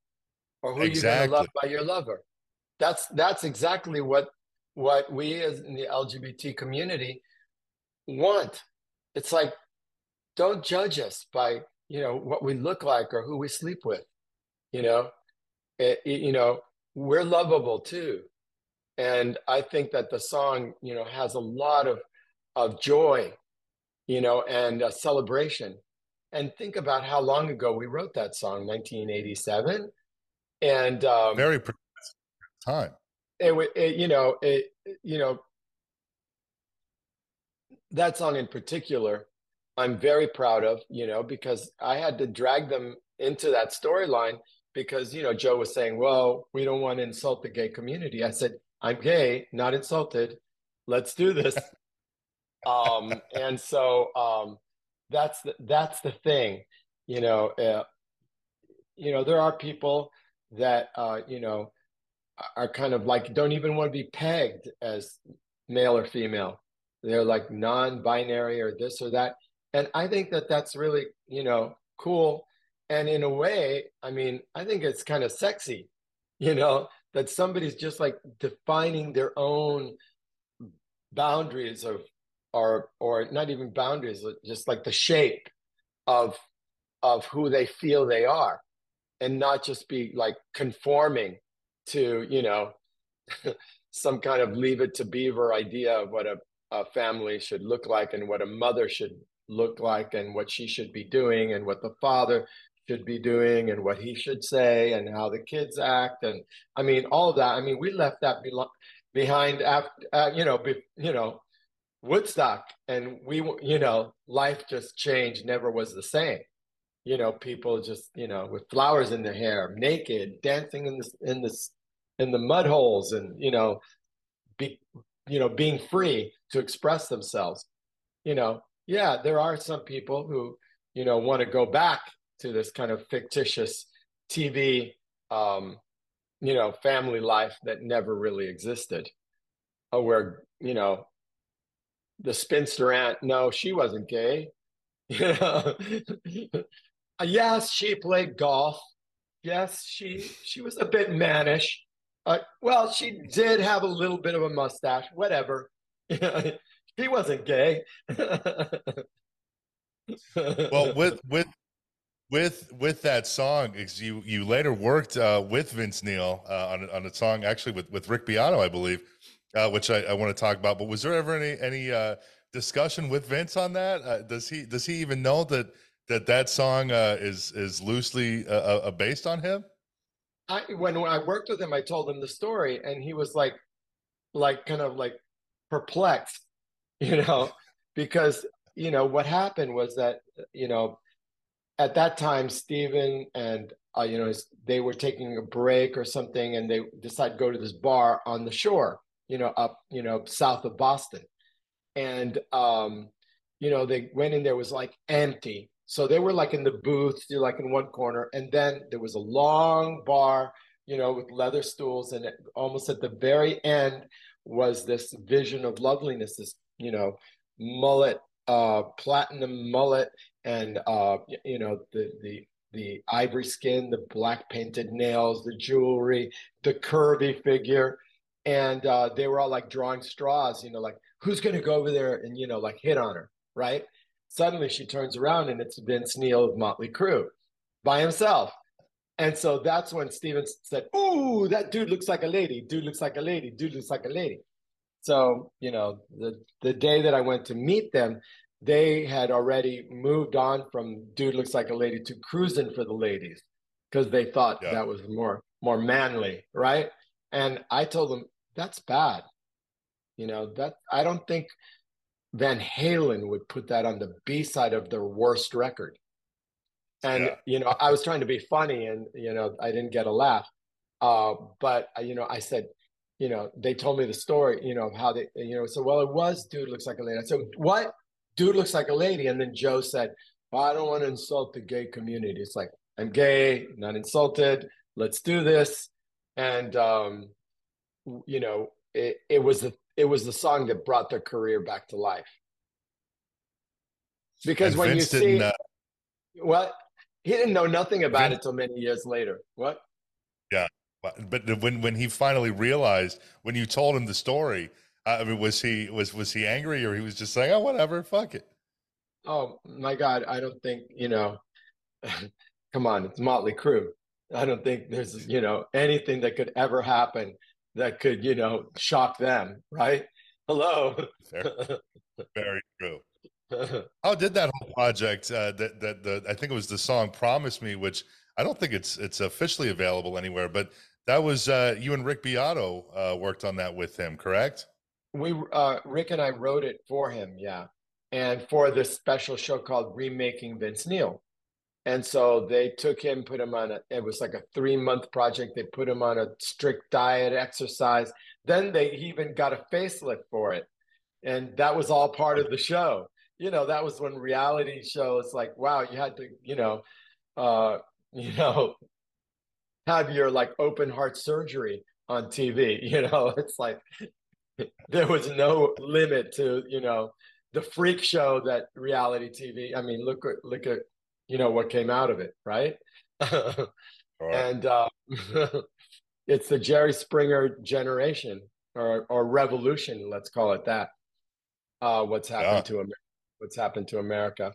or who exactly. you're going to love by your lover." That's that's exactly what what we as in the LGBT community want. It's like, don't judge us by you know what we look like or who we sleep with. You know, it, you know we're lovable too and I think that the song, you know, has a lot of of joy, you know, and a celebration. And think about how long ago we wrote that song, 1987, and um, very time. It, it, you know, it, you know, that song in particular, I'm very proud of, you know, because I had to drag them into that storyline because you know Joe was saying, "Well, we don't want to insult the gay community." I said, I'm gay, not insulted. Let's do this. um, and so um, that's the, that's the thing, you know. Uh, you know, there are people that uh, you know are kind of like don't even want to be pegged as male or female. They're like non-binary or this or that, and I think that that's really you know cool. And in a way, I mean, I think it's kind of sexy, you know, that somebody's just like defining their own boundaries of or or not even boundaries just like the shape of of who they feel they are and not just be like conforming to you know some kind of leave it to beaver idea of what a, a family should look like and what a mother should look like and what she should be doing and what the father should be doing and what he should say and how the kids act and I mean all of that. I mean we left that be- behind after uh, you know be, you know Woodstock and we you know life just changed never was the same. You know people just you know with flowers in their hair, naked, dancing in the in the in the mud holes and you know be you know being free to express themselves. You know, yeah, there are some people who you know want to go back to this kind of fictitious TV, um, you know, family life that never really existed, uh, where you know, the spinster aunt, no, she wasn't gay. You know, yes, she played golf. yes, she she was a bit mannish. Uh, well, she did have a little bit of a mustache. Whatever. he wasn't gay. well, with with with with that song, you you later worked uh, with Vince Neil uh, on on a song actually with with Rick Beato, I believe, uh, which I, I want to talk about. But was there ever any any uh, discussion with Vince on that? Uh, does he does he even know that that that song is is loosely based on him? I when, I worked with him, I told him the story, and he was like, like kind of like perplexed, you know, because you know what happened was that you know at that time, Steven and uh, you know they were taking a break or something, and they decided to go to this bar on the shore, you know, up you know south of Boston, and um, you know they went in there was like empty, so they were like in the booth, like in one corner, and then there was a long bar, you know, with leather stools, and it, almost at the very end was this vision of loveliness, this you know mullet uh, platinum mullet and uh, you know the the the ivory skin, the black painted nails, the jewelry, the curvy figure, and uh, they were all like drawing straws. You know, like who's going to go over there and you know like hit on her, right? Suddenly she turns around and it's Vince Neil of Motley Crue by himself. And so that's when Steven said, Ooh, that dude looks like a lady. Dude looks like a lady. Dude looks like a lady. So, you know, the the day that I went to meet them, they had already moved on from dude looks like a lady to cruising for the ladies because they thought yeah. that was more more manly, right? And I told them that's bad. You know, that I don't think Van Halen would put that on the B side of their worst record. And yeah. you know, I was trying to be funny and you know, I didn't get a laugh. Uh, but you know, I said, you know, they told me the story, you know, how they, you know, so well, it was dude looks like a lady. I said, what? Dude looks like a lady. And then Joe said, well, I don't want to insult the gay community. It's like, I'm gay, not insulted. Let's do this. And um, you know, it, it was the it was the song that brought their career back to life. Because and when Vince you see, uh... well, he didn't know nothing about Vince... it till many years later. What? Yeah, but when when he finally realized when you told him the story, I mean, was he was was he angry or he was just saying, "Oh, whatever, fuck it." Oh my God, I don't think you know. come on, it's Motley Crue. I don't think there's you know anything that could ever happen that could you know shock them, right? Hello. Very true. How did that whole project? Uh, that that the I think it was the song "Promise Me," which I don't think it's it's officially available anywhere, but that was uh, you and Rick Beato uh, worked on that with him, correct? We uh, Rick and I wrote it for him, yeah, and for this special show called Remaking Vince Neil. And so they took him, put him on a. It was like a three month project. They put him on a strict diet, exercise. Then they even got a facelift for it, and that was all part of the show. You know, that was when reality shows like, wow, you had to, you know, uh, you know, have your like open heart surgery on TV. You know, it's like there was no limit to you know the freak show that reality TV. I mean, look at look at you know what came out of it, right? right. And uh, it's the Jerry Springer generation or or revolution, let's call it that. Uh, what's happened yeah. to America? What's happened to America?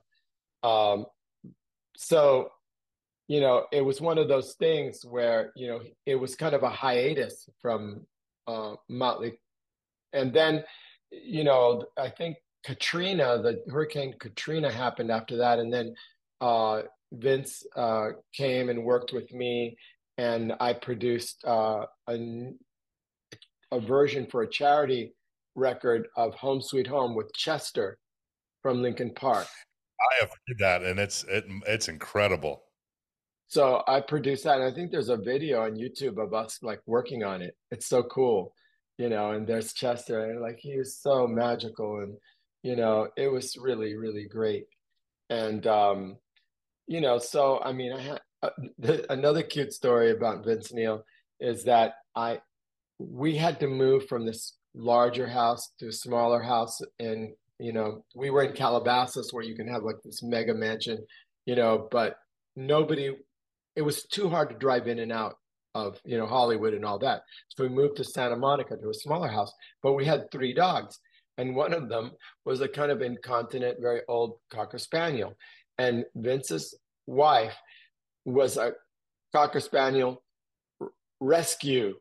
Um, so you know, it was one of those things where, you know, it was kind of a hiatus from uh, Motley. And then, you know, I think Katrina, the Hurricane Katrina happened after that. And then uh, Vince uh, came and worked with me, and I produced uh, a, a version for a charity record of Home Sweet Home with Chester from Linkin Park. I have heard that, and it's it, it's incredible. So I produced that, and I think there's a video on YouTube of us like working on it. It's so cool, you know. And there's Chester, and like he was so magical, and you know, it was really, really great. And um, you know, so I mean, I had uh, the, another cute story about Vince Neil is that I we had to move from this larger house to a smaller house, and you know, we were in Calabasas where you can have like this mega mansion, you know, but nobody it was too hard to drive in and out of you know Hollywood and all that. So we moved to Santa Monica to a smaller house, but we had three dogs, and one of them was a kind of incontinent, very old cocker spaniel, and Vince's wife was a cocker spaniel rescue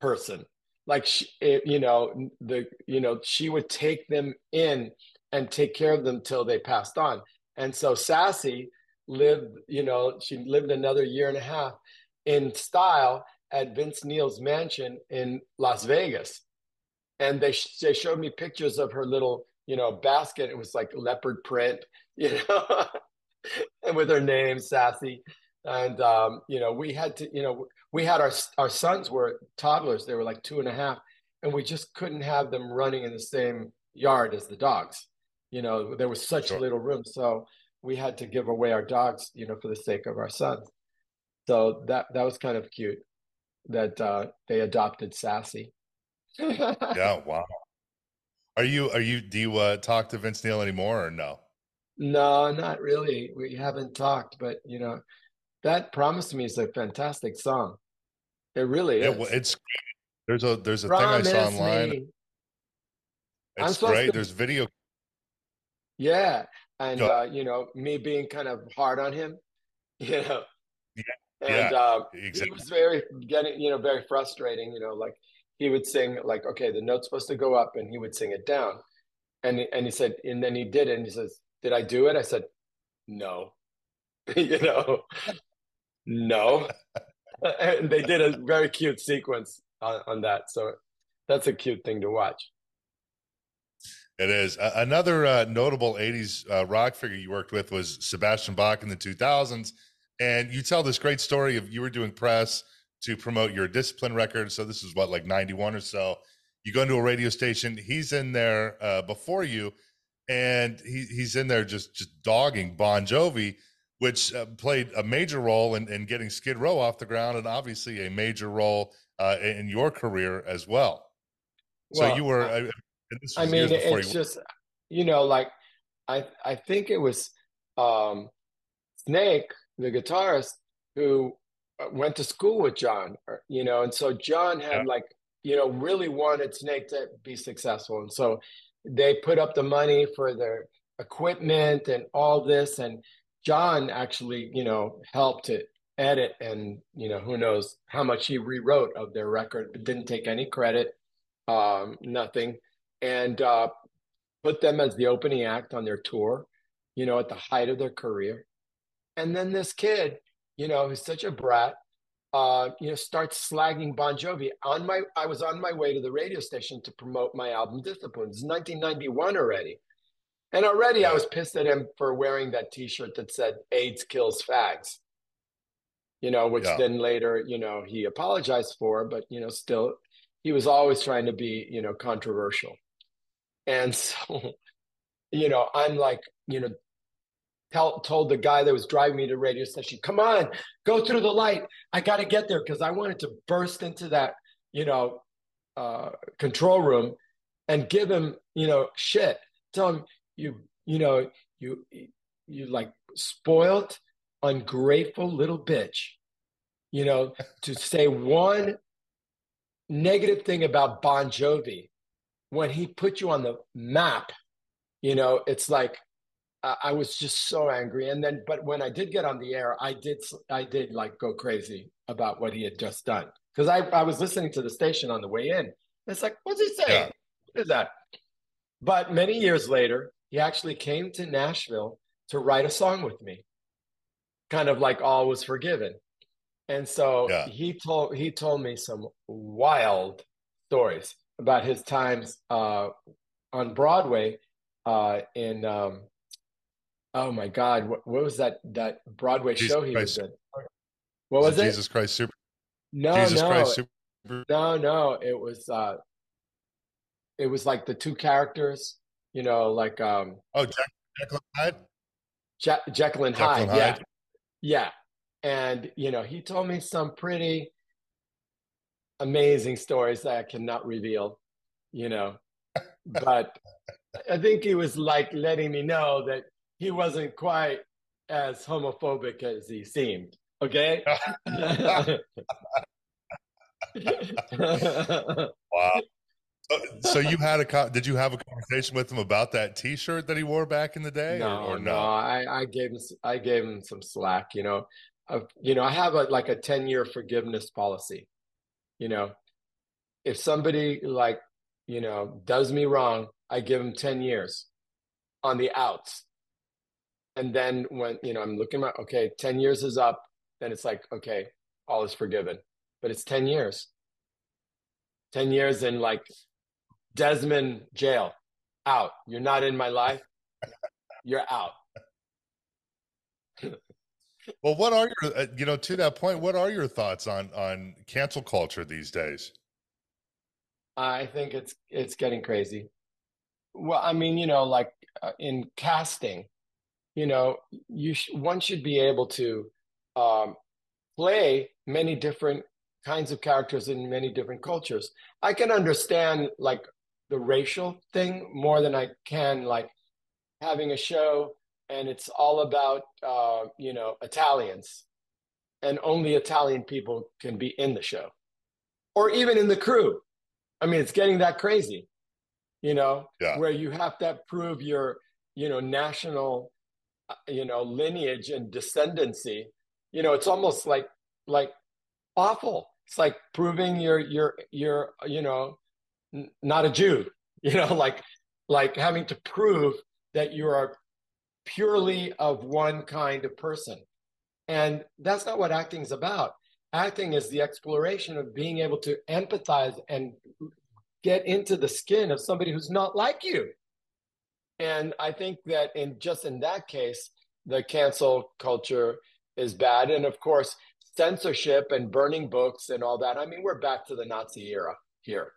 person. Like she, it, you know, the you know she would take them in and take care of them till they passed on. And so Sassy lived, you know, she lived another year and a half in style at Vince Neil's mansion in Las Vegas. And they, they showed me pictures of her little, you know, basket. It was like leopard print, you know, and with her name, Sassy. And, um, you know, we had to, you know, we had our, our sons were toddlers. They were like two and a half. And we just couldn't have them running in the same yard as the dogs. You know, there was such sure. little room. So we had to give away our dogs, you know, for the sake of our sons. So that that was kind of cute that uh, they adopted Sassy. yeah, wow. Are you are you do you uh, talk to Vince Neil anymore or no? No, not really. We haven't talked, but you know, that "Promise to Me" is a fantastic song. It really is. It, it's there's a there's a Promise thing I saw online. Me. It's great. To... There's video. Yeah, and uh, you know, me being kind of hard on him, you know, and yeah, uh, exactly. it was very getting you know very frustrating you know like he would sing like okay the note's supposed to go up and he would sing it down and and he said and then he did it and he says did i do it? I said no. You know? No. And they did a very cute sequence on, on that so that's a cute thing to watch. It is. Uh, another uh, notable 80s uh, rock figure you worked with was sebastian bach in the 2000s and you tell this great story of you were doing press to promote your discipline record. So this is what like 91 or so. You go into a radio station, he's in there uh, before you, and he, he's in there just just dogging Bon Jovi, which uh, played a major role in, in getting Skid Row off the ground, and obviously a major role uh, in your career as well. well so you were. I, I mean, it's just you know, like I I think it was um, Snake the guitarist who uh, went to school with Jon, you know, and so Jon had yeah. like, you know, really wanted Snake to be successful. And so they put up the money for their equipment and all this. And Jon actually, you know, helped to edit and, you know, who knows how much he rewrote of their record, but didn't take any credit, um, nothing. And uh, put them as the opening act on their tour, you know, at the height of their career. And then this kid, you know, who's such a brat, uh, you know, starts slagging Bon Jovi. On my, I was on my way to the radio station to promote my album Discipline. It's 1991 already, and already I was pissed at him for wearing that T-shirt that said "AIDS kills fags." You know, which yeah. then later, you know, he apologized for, but you know, still, he was always trying to be, you know, controversial. And so, you know, I'm like, you know, told the guy that was driving me to radio station, come on, go through the light. I got to get there because I wanted to burst into that, you know, uh, control room and give him, you know, shit. Tell him you, you know, you, you like spoiled, ungrateful little bitch. You know, to say one negative thing about Bon Jovi when he put you on the map, you know, it's like I was just so angry. And then, but when I did get on the air, I did, I did like go crazy about what he had just done because I, I was listening to the station on the way in. It's like, what's he saying? Yeah. What is that? But many years later, he actually came to Nashville to write a song with me, kind of like all was forgiven. And so yeah. he told he told me some wild stories about his times uh, on Broadway uh, in um, Oh my God! What, what was that that Broadway Jesus show he Christ. was in? What was, was it? Jesus Christ Super. No, Jesus no, Christ Super. No, no. It was. uh It was like the two characters. You know, like um. Oh, Jack, Jekyll Hyde. Ja- Jekyll and Hyde. Hyde. Yeah, yeah. And you know, he told me some pretty amazing stories that I cannot reveal. You know, but I think he was like letting me know that he wasn't quite as homophobic as he seemed Okay. wow. So, so you had a did you have a conversation with him about that T-shirt that he wore back in the day? No, or, or no. no. I, I gave him I gave him some slack. You know, uh, you know, I have a like a ten year forgiveness policy. You know, if somebody like you know does me wrong, I give them ten years on the outs, and then when you know I'm looking at okay, ten years is up, then it's like okay, all is forgiven. But it's ten years. 10 years in like Desmond jail, out. You're not in my life. You're out. well, what are your, uh, you know, to that point, what are your thoughts on on cancel culture these days? I think it's it's getting crazy. Well, I mean, you know, like uh, in casting, you know, you sh- one should be able to um, play many different kinds of characters in many different cultures. I can understand like the racial thing more than I can like having a show and it's all about uh, you know Italians, and only Italian people can be in the show, or even in the crew. I mean, it's getting that crazy, you know, yeah. where you have to prove your you know national Uh, you know lineage and descendancy. You know, it's almost like like awful. It's like proving you're you're you're you know not a Jew, you know, like like having to prove that you are purely of one kind of person. And that's not what acting is about. Acting is the exploration of being able to empathize and get into the skin of somebody who's not like you. And I think that in just in that case, the cancel culture is bad. And of course, censorship and burning books and all that. I mean, we're back to the Nazi era here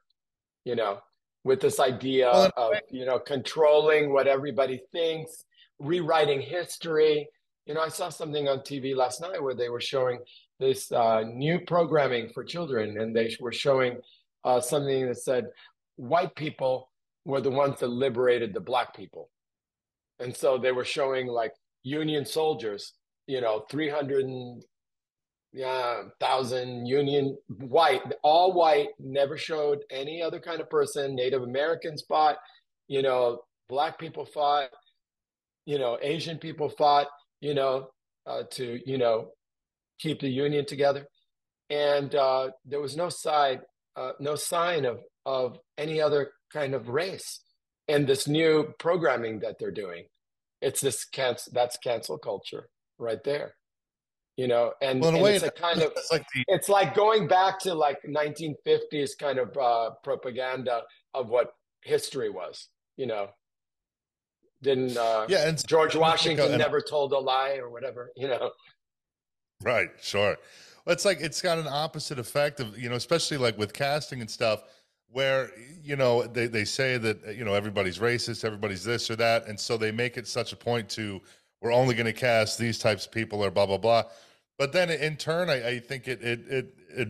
you know, with this idea of, you know, controlling what everybody thinks, rewriting history. You know, I saw something on TV last night where they were showing this uh, new programming for children, and they were showing uh, something that said white people were the ones that liberated the black people. And so they were showing like Union soldiers, you know, 300 yeah, Union white, all white, never showed any other kind of person. Native Americans fought, you know, black people fought, you know, Asian people fought, you know, uh, to you know keep the Union together, and uh, there was no side, uh, no sign of of any other kind of race. And this new programming that they're doing, it's this cancel. That's cancel culture right there you know and, well, and way, it's a kind of it's like, the, it's like going back to like 1950s kind of uh, propaganda of what history was you know didn't uh, yeah and george washington and, never told a lie or whatever you know right sure it's like it's got an opposite effect of you know especially like with casting and stuff where you know they, they say that you know everybody's racist everybody's this or that and so they make it such a point to we're only going to cast these types of people or blah blah blah but then in turn, I, I think it it it it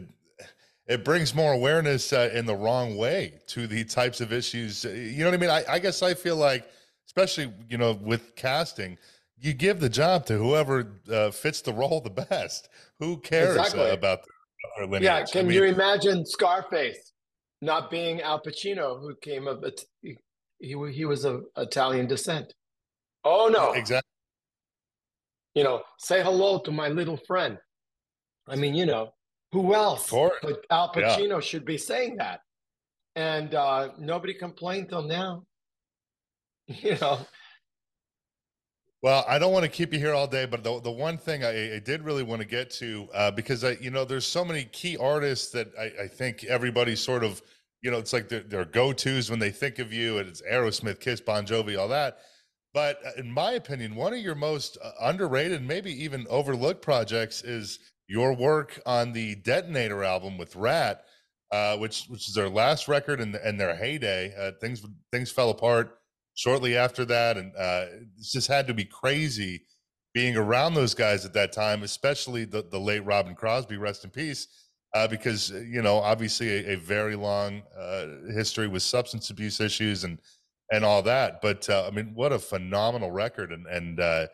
it brings more awareness uh, in the wrong way to the types of issues. Uh, you know what I mean? I, I guess I feel like, especially you know, with casting, you give the job to whoever uh, fits the role the best. Who cares exactly. uh, about their lineage? Yeah, can I mean, you imagine Scarface not being Al Pacino, who came of he he was of Italian descent? Oh no, exactly you know, say hello to my little friend. I mean, you know, who else but Al Pacino yeah. should be saying that? And uh, nobody complained till now. You know. Well, I don't want to keep you here all day, but the, the one thing I, I did really want to get to, uh, because I, you know, there's so many key artists that I, I think everybody sort of, you know, it's like their, their go-tos when they think of you, and it's Aerosmith, Kiss, Bon Jovi, all that. But uh, in my opinion, one of your most uh, underrated, maybe even overlooked projects is your work on the Detonator album with Ratt, uh, which which is their last record and and their heyday. Uh, things things fell apart shortly after that, and uh, it just had to be crazy being around those guys at that time, especially the the late Robin Crosby, rest in peace. Uh, because you know, obviously, a, a very long history with substance abuse issues and and all that. But uh, I mean, what a phenomenal record! And and uh,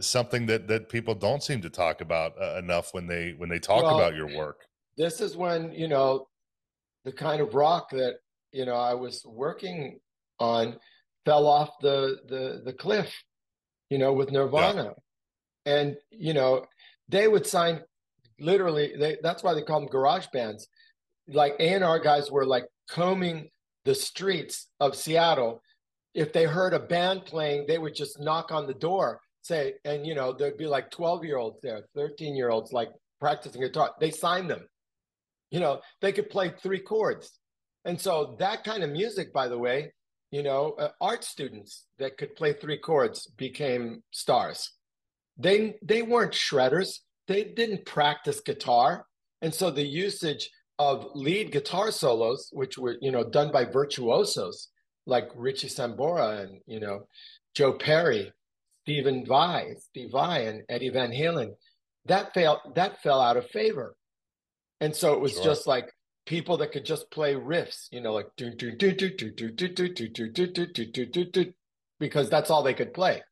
something that that people don't seem to talk about uh, enough when they when they talk well, about your work. This is when you know the kind of rock that you know I was working on fell off the the the cliff, you know, with Nirvana, yeah. and you know they would sign literally. They, that's why they call them garage bands. Like A and R guys were like combing the streets of Seattle. If they heard a band playing, they would just knock on the door, say, and you know, there'd be like 12 year olds there, 13 year olds like practicing guitar. They signed them. You know, they could play three chords. And so that kind of music, by the way, you know, uh, art students that could play three chords became stars. They they weren't shredders. They didn't practice guitar, and so the usage of lead guitar solos, which were you know done by virtuosos like Richie Sambora and you know Joe Perry, Stephen Vai, Steve Vai, and Eddie Van Halen, that fell that fell out of favor, and so it was sure. just like people that could just play riffs, you know, like because that's all they could play.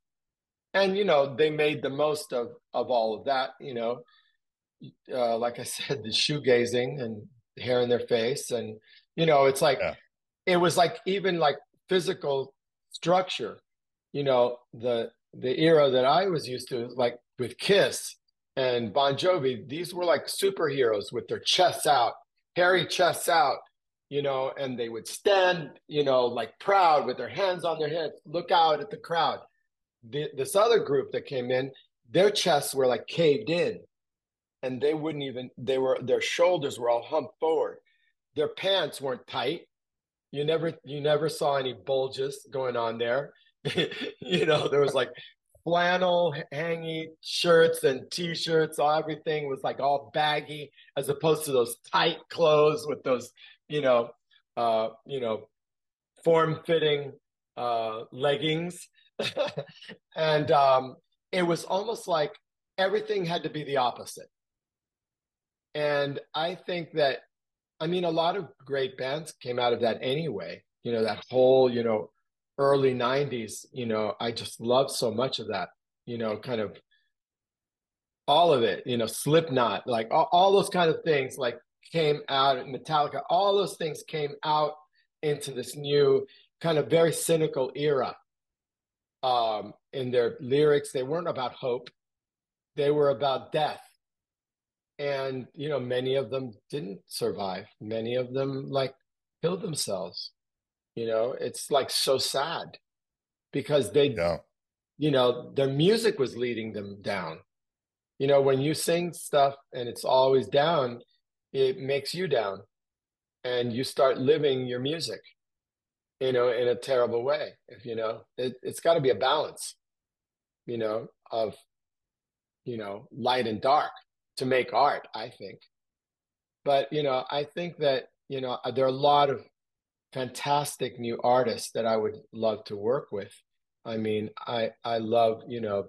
And you know, they made the most of of all of that, you know. Uh, like I said, the shoegazing and hair in their face and you know, it's like yeah. it was like even like physical structure, you know, the the era that I was used to like with Kiss and Bon Jovi, these were like superheroes with their chests out hairy chests out, you know, and they would stand, you know, like proud with their hands on their hips, look out at the crowd. The, this other group that came in, their chests were like caved in and they wouldn't even, they were, their shoulders were all humped forward. Their pants weren't tight. You never, you never saw any bulges going on there. you know, there was like flannel hangy shirts and t-shirts all everything was like all baggy as opposed to those tight clothes with those you know uh you know form-fitting uh leggings. And um it was almost like everything had to be the opposite. And i think that i mean a lot of great bands came out of that anyway you know that whole you know early 90s you know i just loved so much of that you know kind of all of it you know slipknot like all, all those kind of things like came out metallica all those things came out into this new kind of very cynical era um in their lyrics. They weren't about hope. They were about death. And you know many of them didn't survive. Many of them like killed themselves you know, it's like so sad because they, yeah. you know, their music was leading them down. You know, when you sing stuff and it's always down, it makes you down and you start living your music, you know, in a terrible way. If you know, it, it's got to be a balance, you know, of, you know, light and dark to make art, I think. But, you know, I think that, you know, there are a lot of fantastic new artists that I would love to work with. I mean, I I love you know,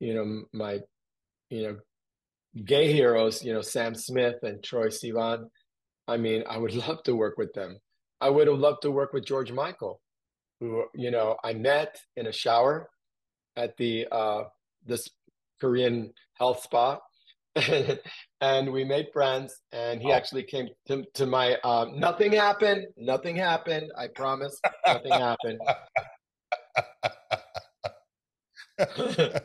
you know my, you know, gay heroes. You know, Sam Smith and Troye Sivan. I mean, I would love to work with them. I would have loved to work with George Michael, who you know I met in a shower at the uh, this Korean health spa, and we made friends and he oh. actually came to, to my uh, nothing happened. Nothing happened. I promise nothing happened.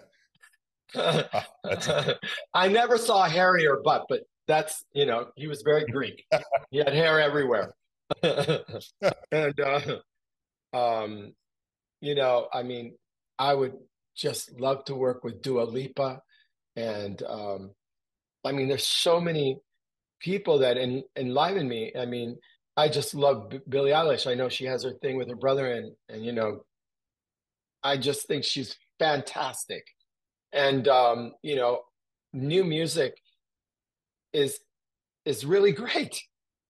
I never saw hairy or butt but that's you know he was very greek. He had hair everywhere. And uh, um you know i mean i would just love to work with Dua Lipa and um I mean, there's so many people that en- enliven me. I mean, I just love B- Billie Eilish. I know she has her thing with her brother, and and you know, I just think she's fantastic. And um, you know, new music is is really great.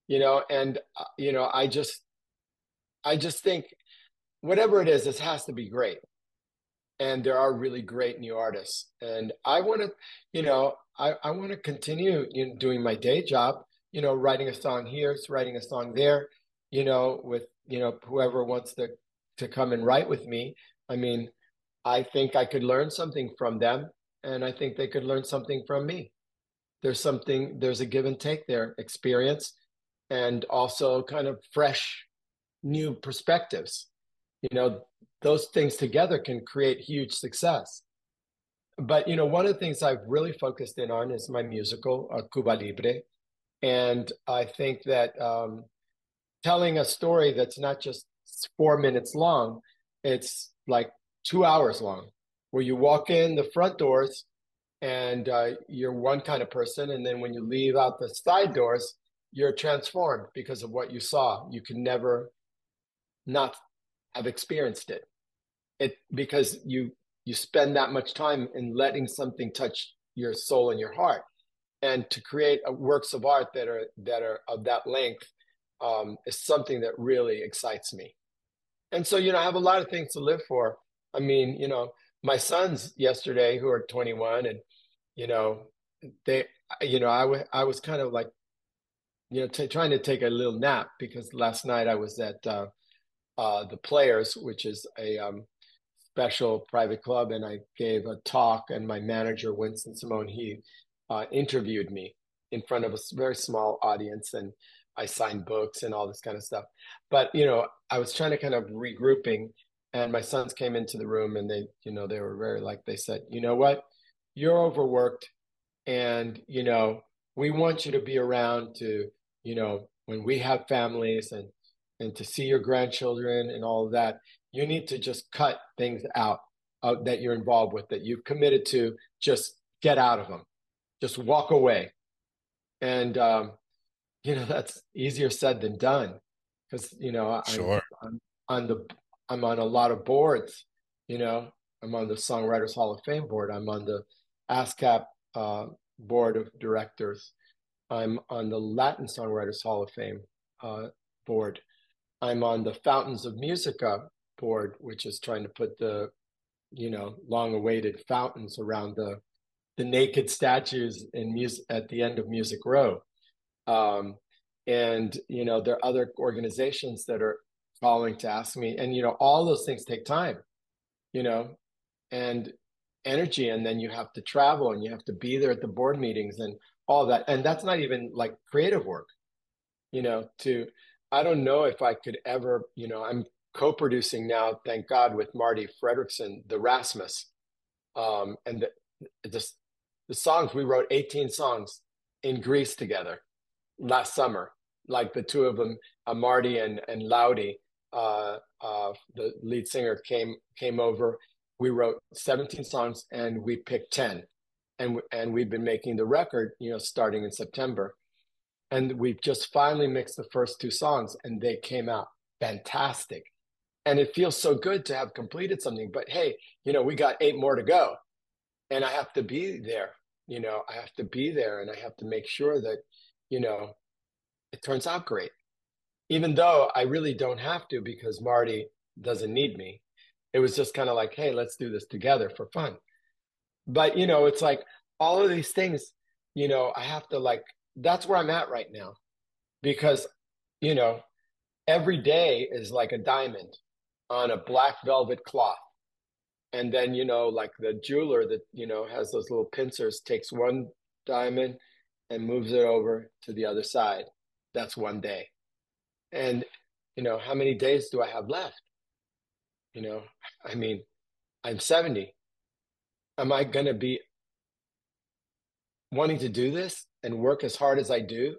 You know, and uh, you know, I just I just think whatever it is, this has to be great. And there are really great new artists. And I want to, you know, I, I want to continue doing my day job, you know, writing a song here, writing a song there, you know, with, you know, whoever wants to, to come and write with me. I mean, I think I could learn something from them, and I think they could learn something from me. There's something, there's a give and take there, experience, and also kind of fresh, new perspectives. You know, those things together can create huge success. But you know, one of the things I've really focused in on is my musical, uh, Cuba Libre, and I think that um, telling a story that's not just four minutes long, it's like two hours long, where you walk in the front doors and uh, you're one kind of person. And then when you leave out the side doors, you're transformed because of what you saw. You can never not have experienced it. It because you you spend that much time in letting something touch your soul and your heart, and to create works of art that are that are of that length um, is something that really excites me. And so you know, I have a lot of things to live for. I mean, you know, my sons yesterday who are 21 and you know, they you know, I, w- I was kind of like you know, t- trying to take a little nap because last night I was at uh, uh, the Players, which is a um, special private club, and I gave a talk, and my manager Winston Simone he uh, interviewed me in front of a very small audience, and I signed books and all this kind of stuff. But you know, I was trying to kind of regrouping, and my sons came into the room, and they, you know, they were very like they said, you know what, you're overworked, and you know, we want you to be around to, you know, when we have families and and to see your grandchildren and all of that, you need to just cut things out uh, that you're involved with that you've committed to. Just get out of them. Just walk away. And um, you know that's easier said than done because you know I'm, sure. I'm on the I'm on a lot of boards. You know, I'm on the Songwriters Hall of Fame board. I'm on the ASCAP uh, board of directors. I'm on the Latin Songwriters Hall of Fame uh, board. I'm on the Fountains of Musica board, which is trying to put the, you know, long-awaited fountains around the the naked statues in music at the end of Music Row. Um, and you know, there are other organizations that are calling to ask me, and you know, all those things take time, you know, and energy, and then you have to travel and you have to be there at the board meetings and all that. And that's not even like creative work, you know, to I don't know if I could ever, you know, I'm co-producing now, thank God, with Marti Frederiksen, the Rasmus. Um, and the, the, the songs, we wrote 18 songs in Greece together last summer. Like the two of them, uh, Marti and, and Lauri, uh, uh, the lead singer came came over. We wrote 17 songs and we picked 10. And, and we've been making the record, you know, starting in September and we've just finally mixed the first two songs and they came out fantastic and it feels so good to have completed something but hey you know we got eight more to go and i have to be there you know i have to be there and i have to make sure that you know it turns out great. Even though i really don't have to because marti doesn't need me it was just kind of like hey let's do this together for fun. But you know it's like all of these things you know i have to like that's where I'm at right now because, you know, every day is like a diamond on a black velvet cloth. And then, you know, like the jeweler that, you know, has those little pincers takes one diamond and moves it over to the other side. That's one day. And, you know, how many days do I have left? You know, I mean, I'm 70. Am I going to be wanting to do this and work as hard as I do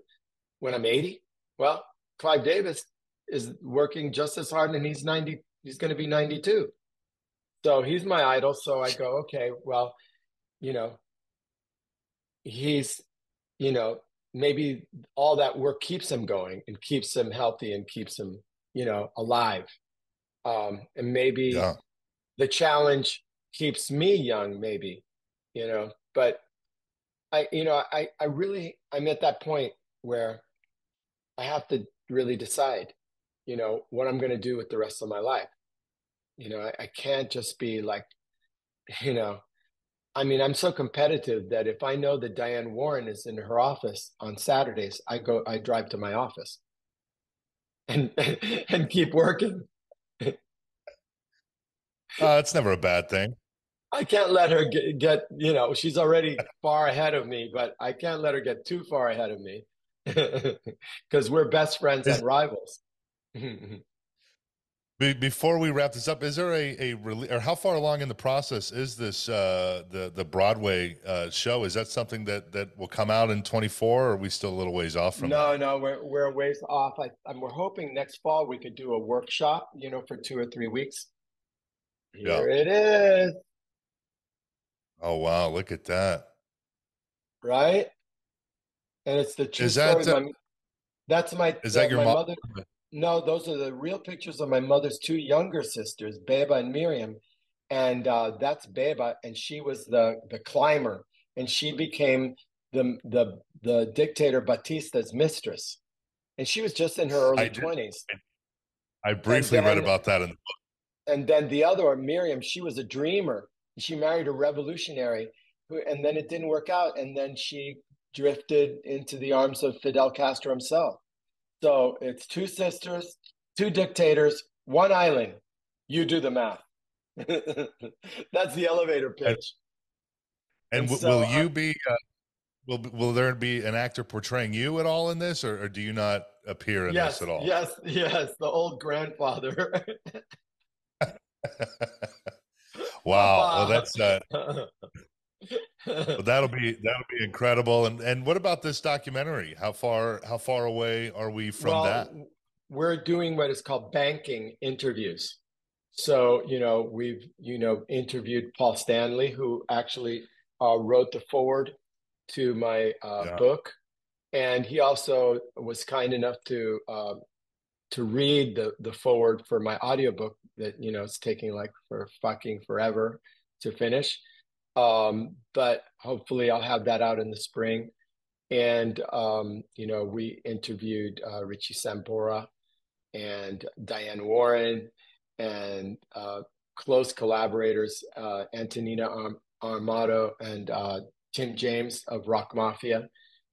when I'm 80? Well, Clive Davis is working just as hard and he's 90, he's going to be 92. So he's my idol. So I go, okay, well, you know, he's, you know, maybe all that work keeps him going and keeps him healthy and keeps him, you know, alive. Um, and maybe yeah. the challenge keeps me young, maybe, you know, but I, you know, I, I really, I'm at that point where I have to really decide, you know, what I'm going to do with the rest of my life. You know, I, I can't just be like, you know, I mean, I'm so competitive that if I know that Diane Warren is in her office on Saturdays, I go, I drive to my office and and keep working. uh, it's never a bad thing. I can't let her get, get, you know, she's already far ahead of me, but I can't let her get too far ahead of me because we're best friends and rivals. Before we wrap this up, is there a a or how far along in the process is this uh, the the Broadway uh, show? Is that something that that will come out in 24, or are we still a little ways off from? No, that? no, we're we're a ways off. I, I'm, we're hoping next fall we could do a workshop, you know, for two or three weeks. Here yeah. it is. Oh wow! Look at that. Right, and it's the true is that, story. Uh, my, that's my. Is that uh, your mother? No, those are the real pictures of my mother's two younger sisters, Beba and Miriam, and uh, that's Beba, and she was the the climber, and she became the the the dictator Batista's mistress, and she was just in her early twenties. I briefly then, read about that in the book. And then the other, Miriam, she was a dreamer. She married a revolutionary, who, and then it didn't work out, and then she drifted into the arms of Fidel Castro himself. So it's two sisters, two dictators, one island. You do the math. That's the elevator pitch. And, and, and so, will you uh, be? Uh, will Will there be an actor portraying you at all in this, or, or do you not appear in yes, this at all? Yes, yes, the old grandfather. wow, well, that's uh, well, that'll be that'll be incredible. And and what about this documentary? How far how far away are we from well, that? We're doing what is called banking interviews. So you know we've you know interviewed Paul Stanley, who actually uh, wrote the foreword to my uh, yeah. book, and he also was kind enough to uh, to read the the foreword for my audiobook that you know it's taking like for fucking forever to finish um, but hopefully, I'll have that out in the spring. And um, you know, we interviewed uh, Richie Sambora and Diane Warren and uh, close collaborators, uh, Antonina Arm- Armato and uh, Tim James of Rock Mafia.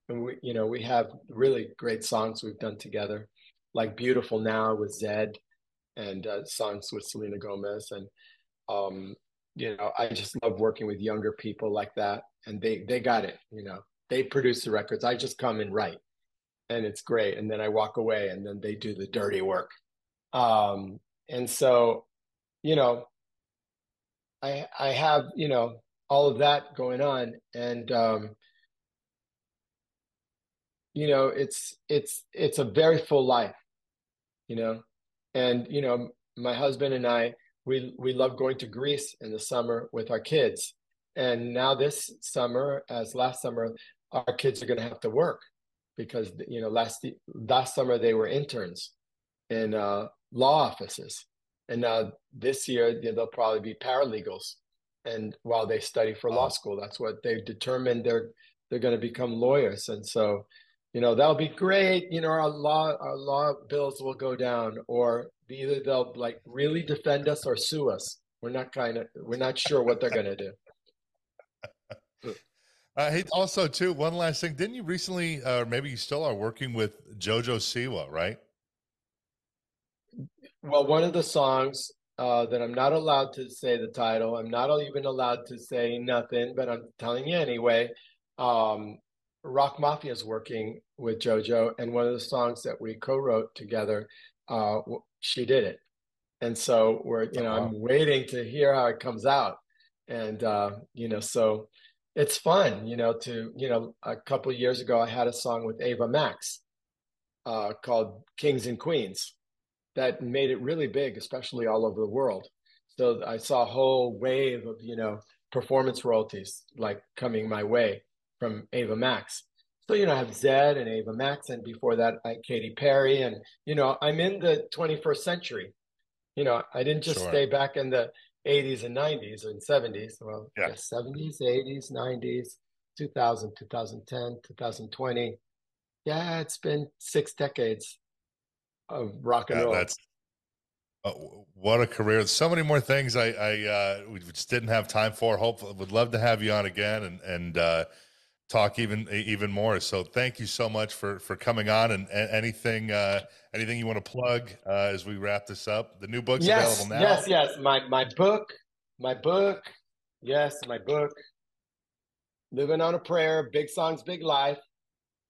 And we, you know, we have really great songs we've done together, like "Beautiful Now" with Zedd, and uh, songs with Selena Gomez, and um, you know i just love working with younger people like that and they they got it you know. They produce the records i just come and write and it's great and then i walk away and then they do the dirty work. Um and so you know i i have you know all of that going on and um you know it's it's it's a very full life you know. And you know my husband and i we we love going to Greece in the summer with our kids. And now this summer, as last summer, our kids are going to have to work because you know last last summer they were interns in uh, law offices, and now this year they'll probably be paralegals. And while they study for law school, that's what they've determined they're they're going to become lawyers. And so, you know, that'll be great. You know, our law our law bills will go down, or either they'll like really defend us or sue us. We're not kind of we're not sure what they're going to do. Uh, hey, also too, one last thing. Didn't you recently, or uh, maybe you still are working with Jojo Siwa, right? Well, one of the songs uh, that I'm not allowed to say the title. I'm not even allowed to say nothing, but I'm telling you anyway. Um, Rock Mafia is working with JoJo, and one of the songs that we co-wrote together uh, she did it. And so we're, you know, I'm waiting to hear how it comes out. And, uh, you know, so it's fun, you know, to, you know, a couple years ago, I had a song with Ava Max uh, called Kings and Queens that made it really big, especially all over the world. So I saw a whole wave of, you know, performance royalties like coming my way from Ava Max. So, you know, I have Zedd and Ava Max, and before that, I Katy Perry. And, you know, I'm in the 21st century. You know, I didn't just sure. stay back in the 80s and 90s and 70s. Well, yeah. 70s, 80s, 90s, 2000, 2010, 2020. Yeah, it's been six decades of rock and yeah, roll. That's uh, what a career! So many more things I, I uh, we just didn't have time for. Hopefully, would love to have you on again and and uh, talk even even more. So thank you so much for for coming on and, and anything uh, anything you want to plug uh, as we wrap this up. The new book's yes, available now. Yes, yes. My my book, my book, Yes, my book, Living on a Prayer, Big Songs, Big Life.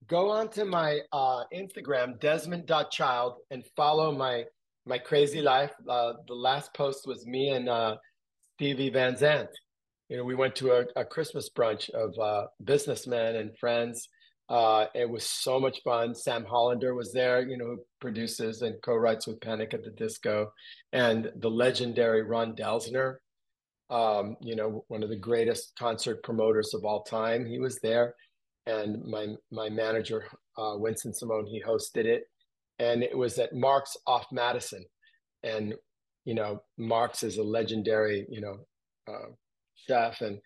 Go on to my uh, Instagram, desmond.child, and follow my my crazy life. Uh, the last post was me and uh, Stevie Van Zandt. You know, we went to a, a Christmas brunch of uh, businessmen and friends. Uh, it was so much fun. Sam Hollander was there, you know, who produces and co-writes with Panic at the Disco, and the legendary Ron Delsner, um, you know, one of the greatest concert promoters of all time. He was there, and my my manager, uh, Winston Simone, he hosted it, and it was at Mark's off Madison, and you know, Mark's is a legendary, you know, uh, and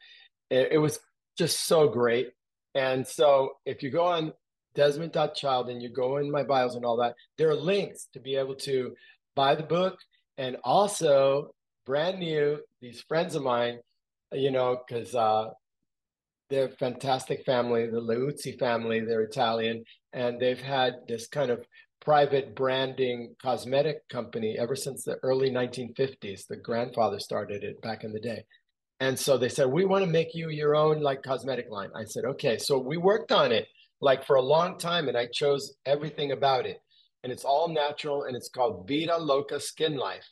it, it was just so great. And so, if you go on Desmond.child and you go in my bios and all that, there are links to be able to buy the book and also brand new, these friends of mine, you know, because uh, they're fantastic family, the Leuzzi family, they're Italian, and they've had this kind of private branding cosmetic company ever since the early 1950s. The grandfather started it back in the day. And so they said, We want to make you your own like cosmetic line. I said, Okay. So we worked on it like for a long time and I chose everything about it. And it's all natural and it's called Vida Loca Skin Life.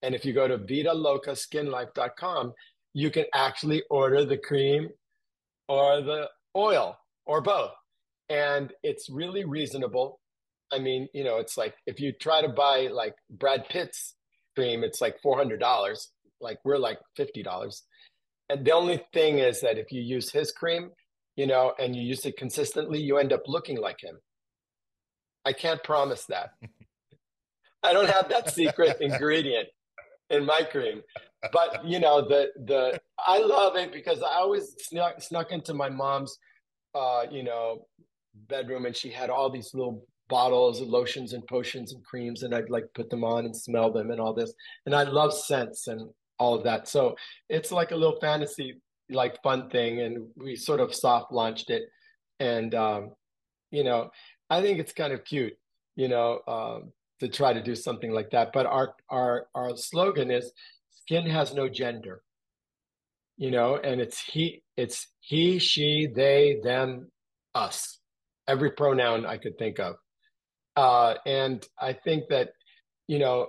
And if you go to vidalocaskinlife.com, you can actually order the cream or the oil or both. And it's really reasonable. I mean, you know, it's like if you try to buy like Brad Pitt's cream, it's like $400. Like we're like $50. And the only thing is that if you use his cream, you know, and you use it consistently, you end up looking like him. I can't promise that. I don't have that secret ingredient in my cream. But you know, the the I love it because I always snuck snuck into my mom's uh, you know, bedroom and she had all these little bottles of lotions and potions and creams and I'd like put them on and smell them and all this. And I love scents and all of that. So it's like a little fantasy like fun thing and we sort of soft launched it and um, you know, I think it's kind of cute, you know, um, to try to do something like that. But our our our slogan is skin has no gender. You know, and it's he, it's he, she, they, them, us. Every pronoun I could think of. Uh, and I think that, you know,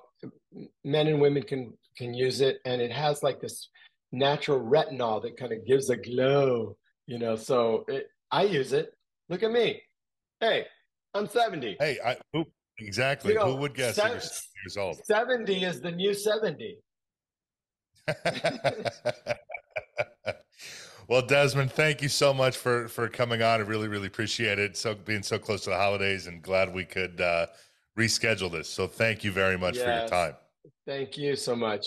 men and women can can use it, and it has like this natural retinol that kind of gives a glow. You know, so it, I use it. Look at me. Hey, I'm 70. Hey, I, who, exactly. You know, Who would guess se- years old? 70 is the new 70. well, Desmond, thank you so much for for coming on. I really, really appreciate it. So being so close to the holidays, and glad we could uh, reschedule this. So thank you very much yes. for your time. Thank you so much.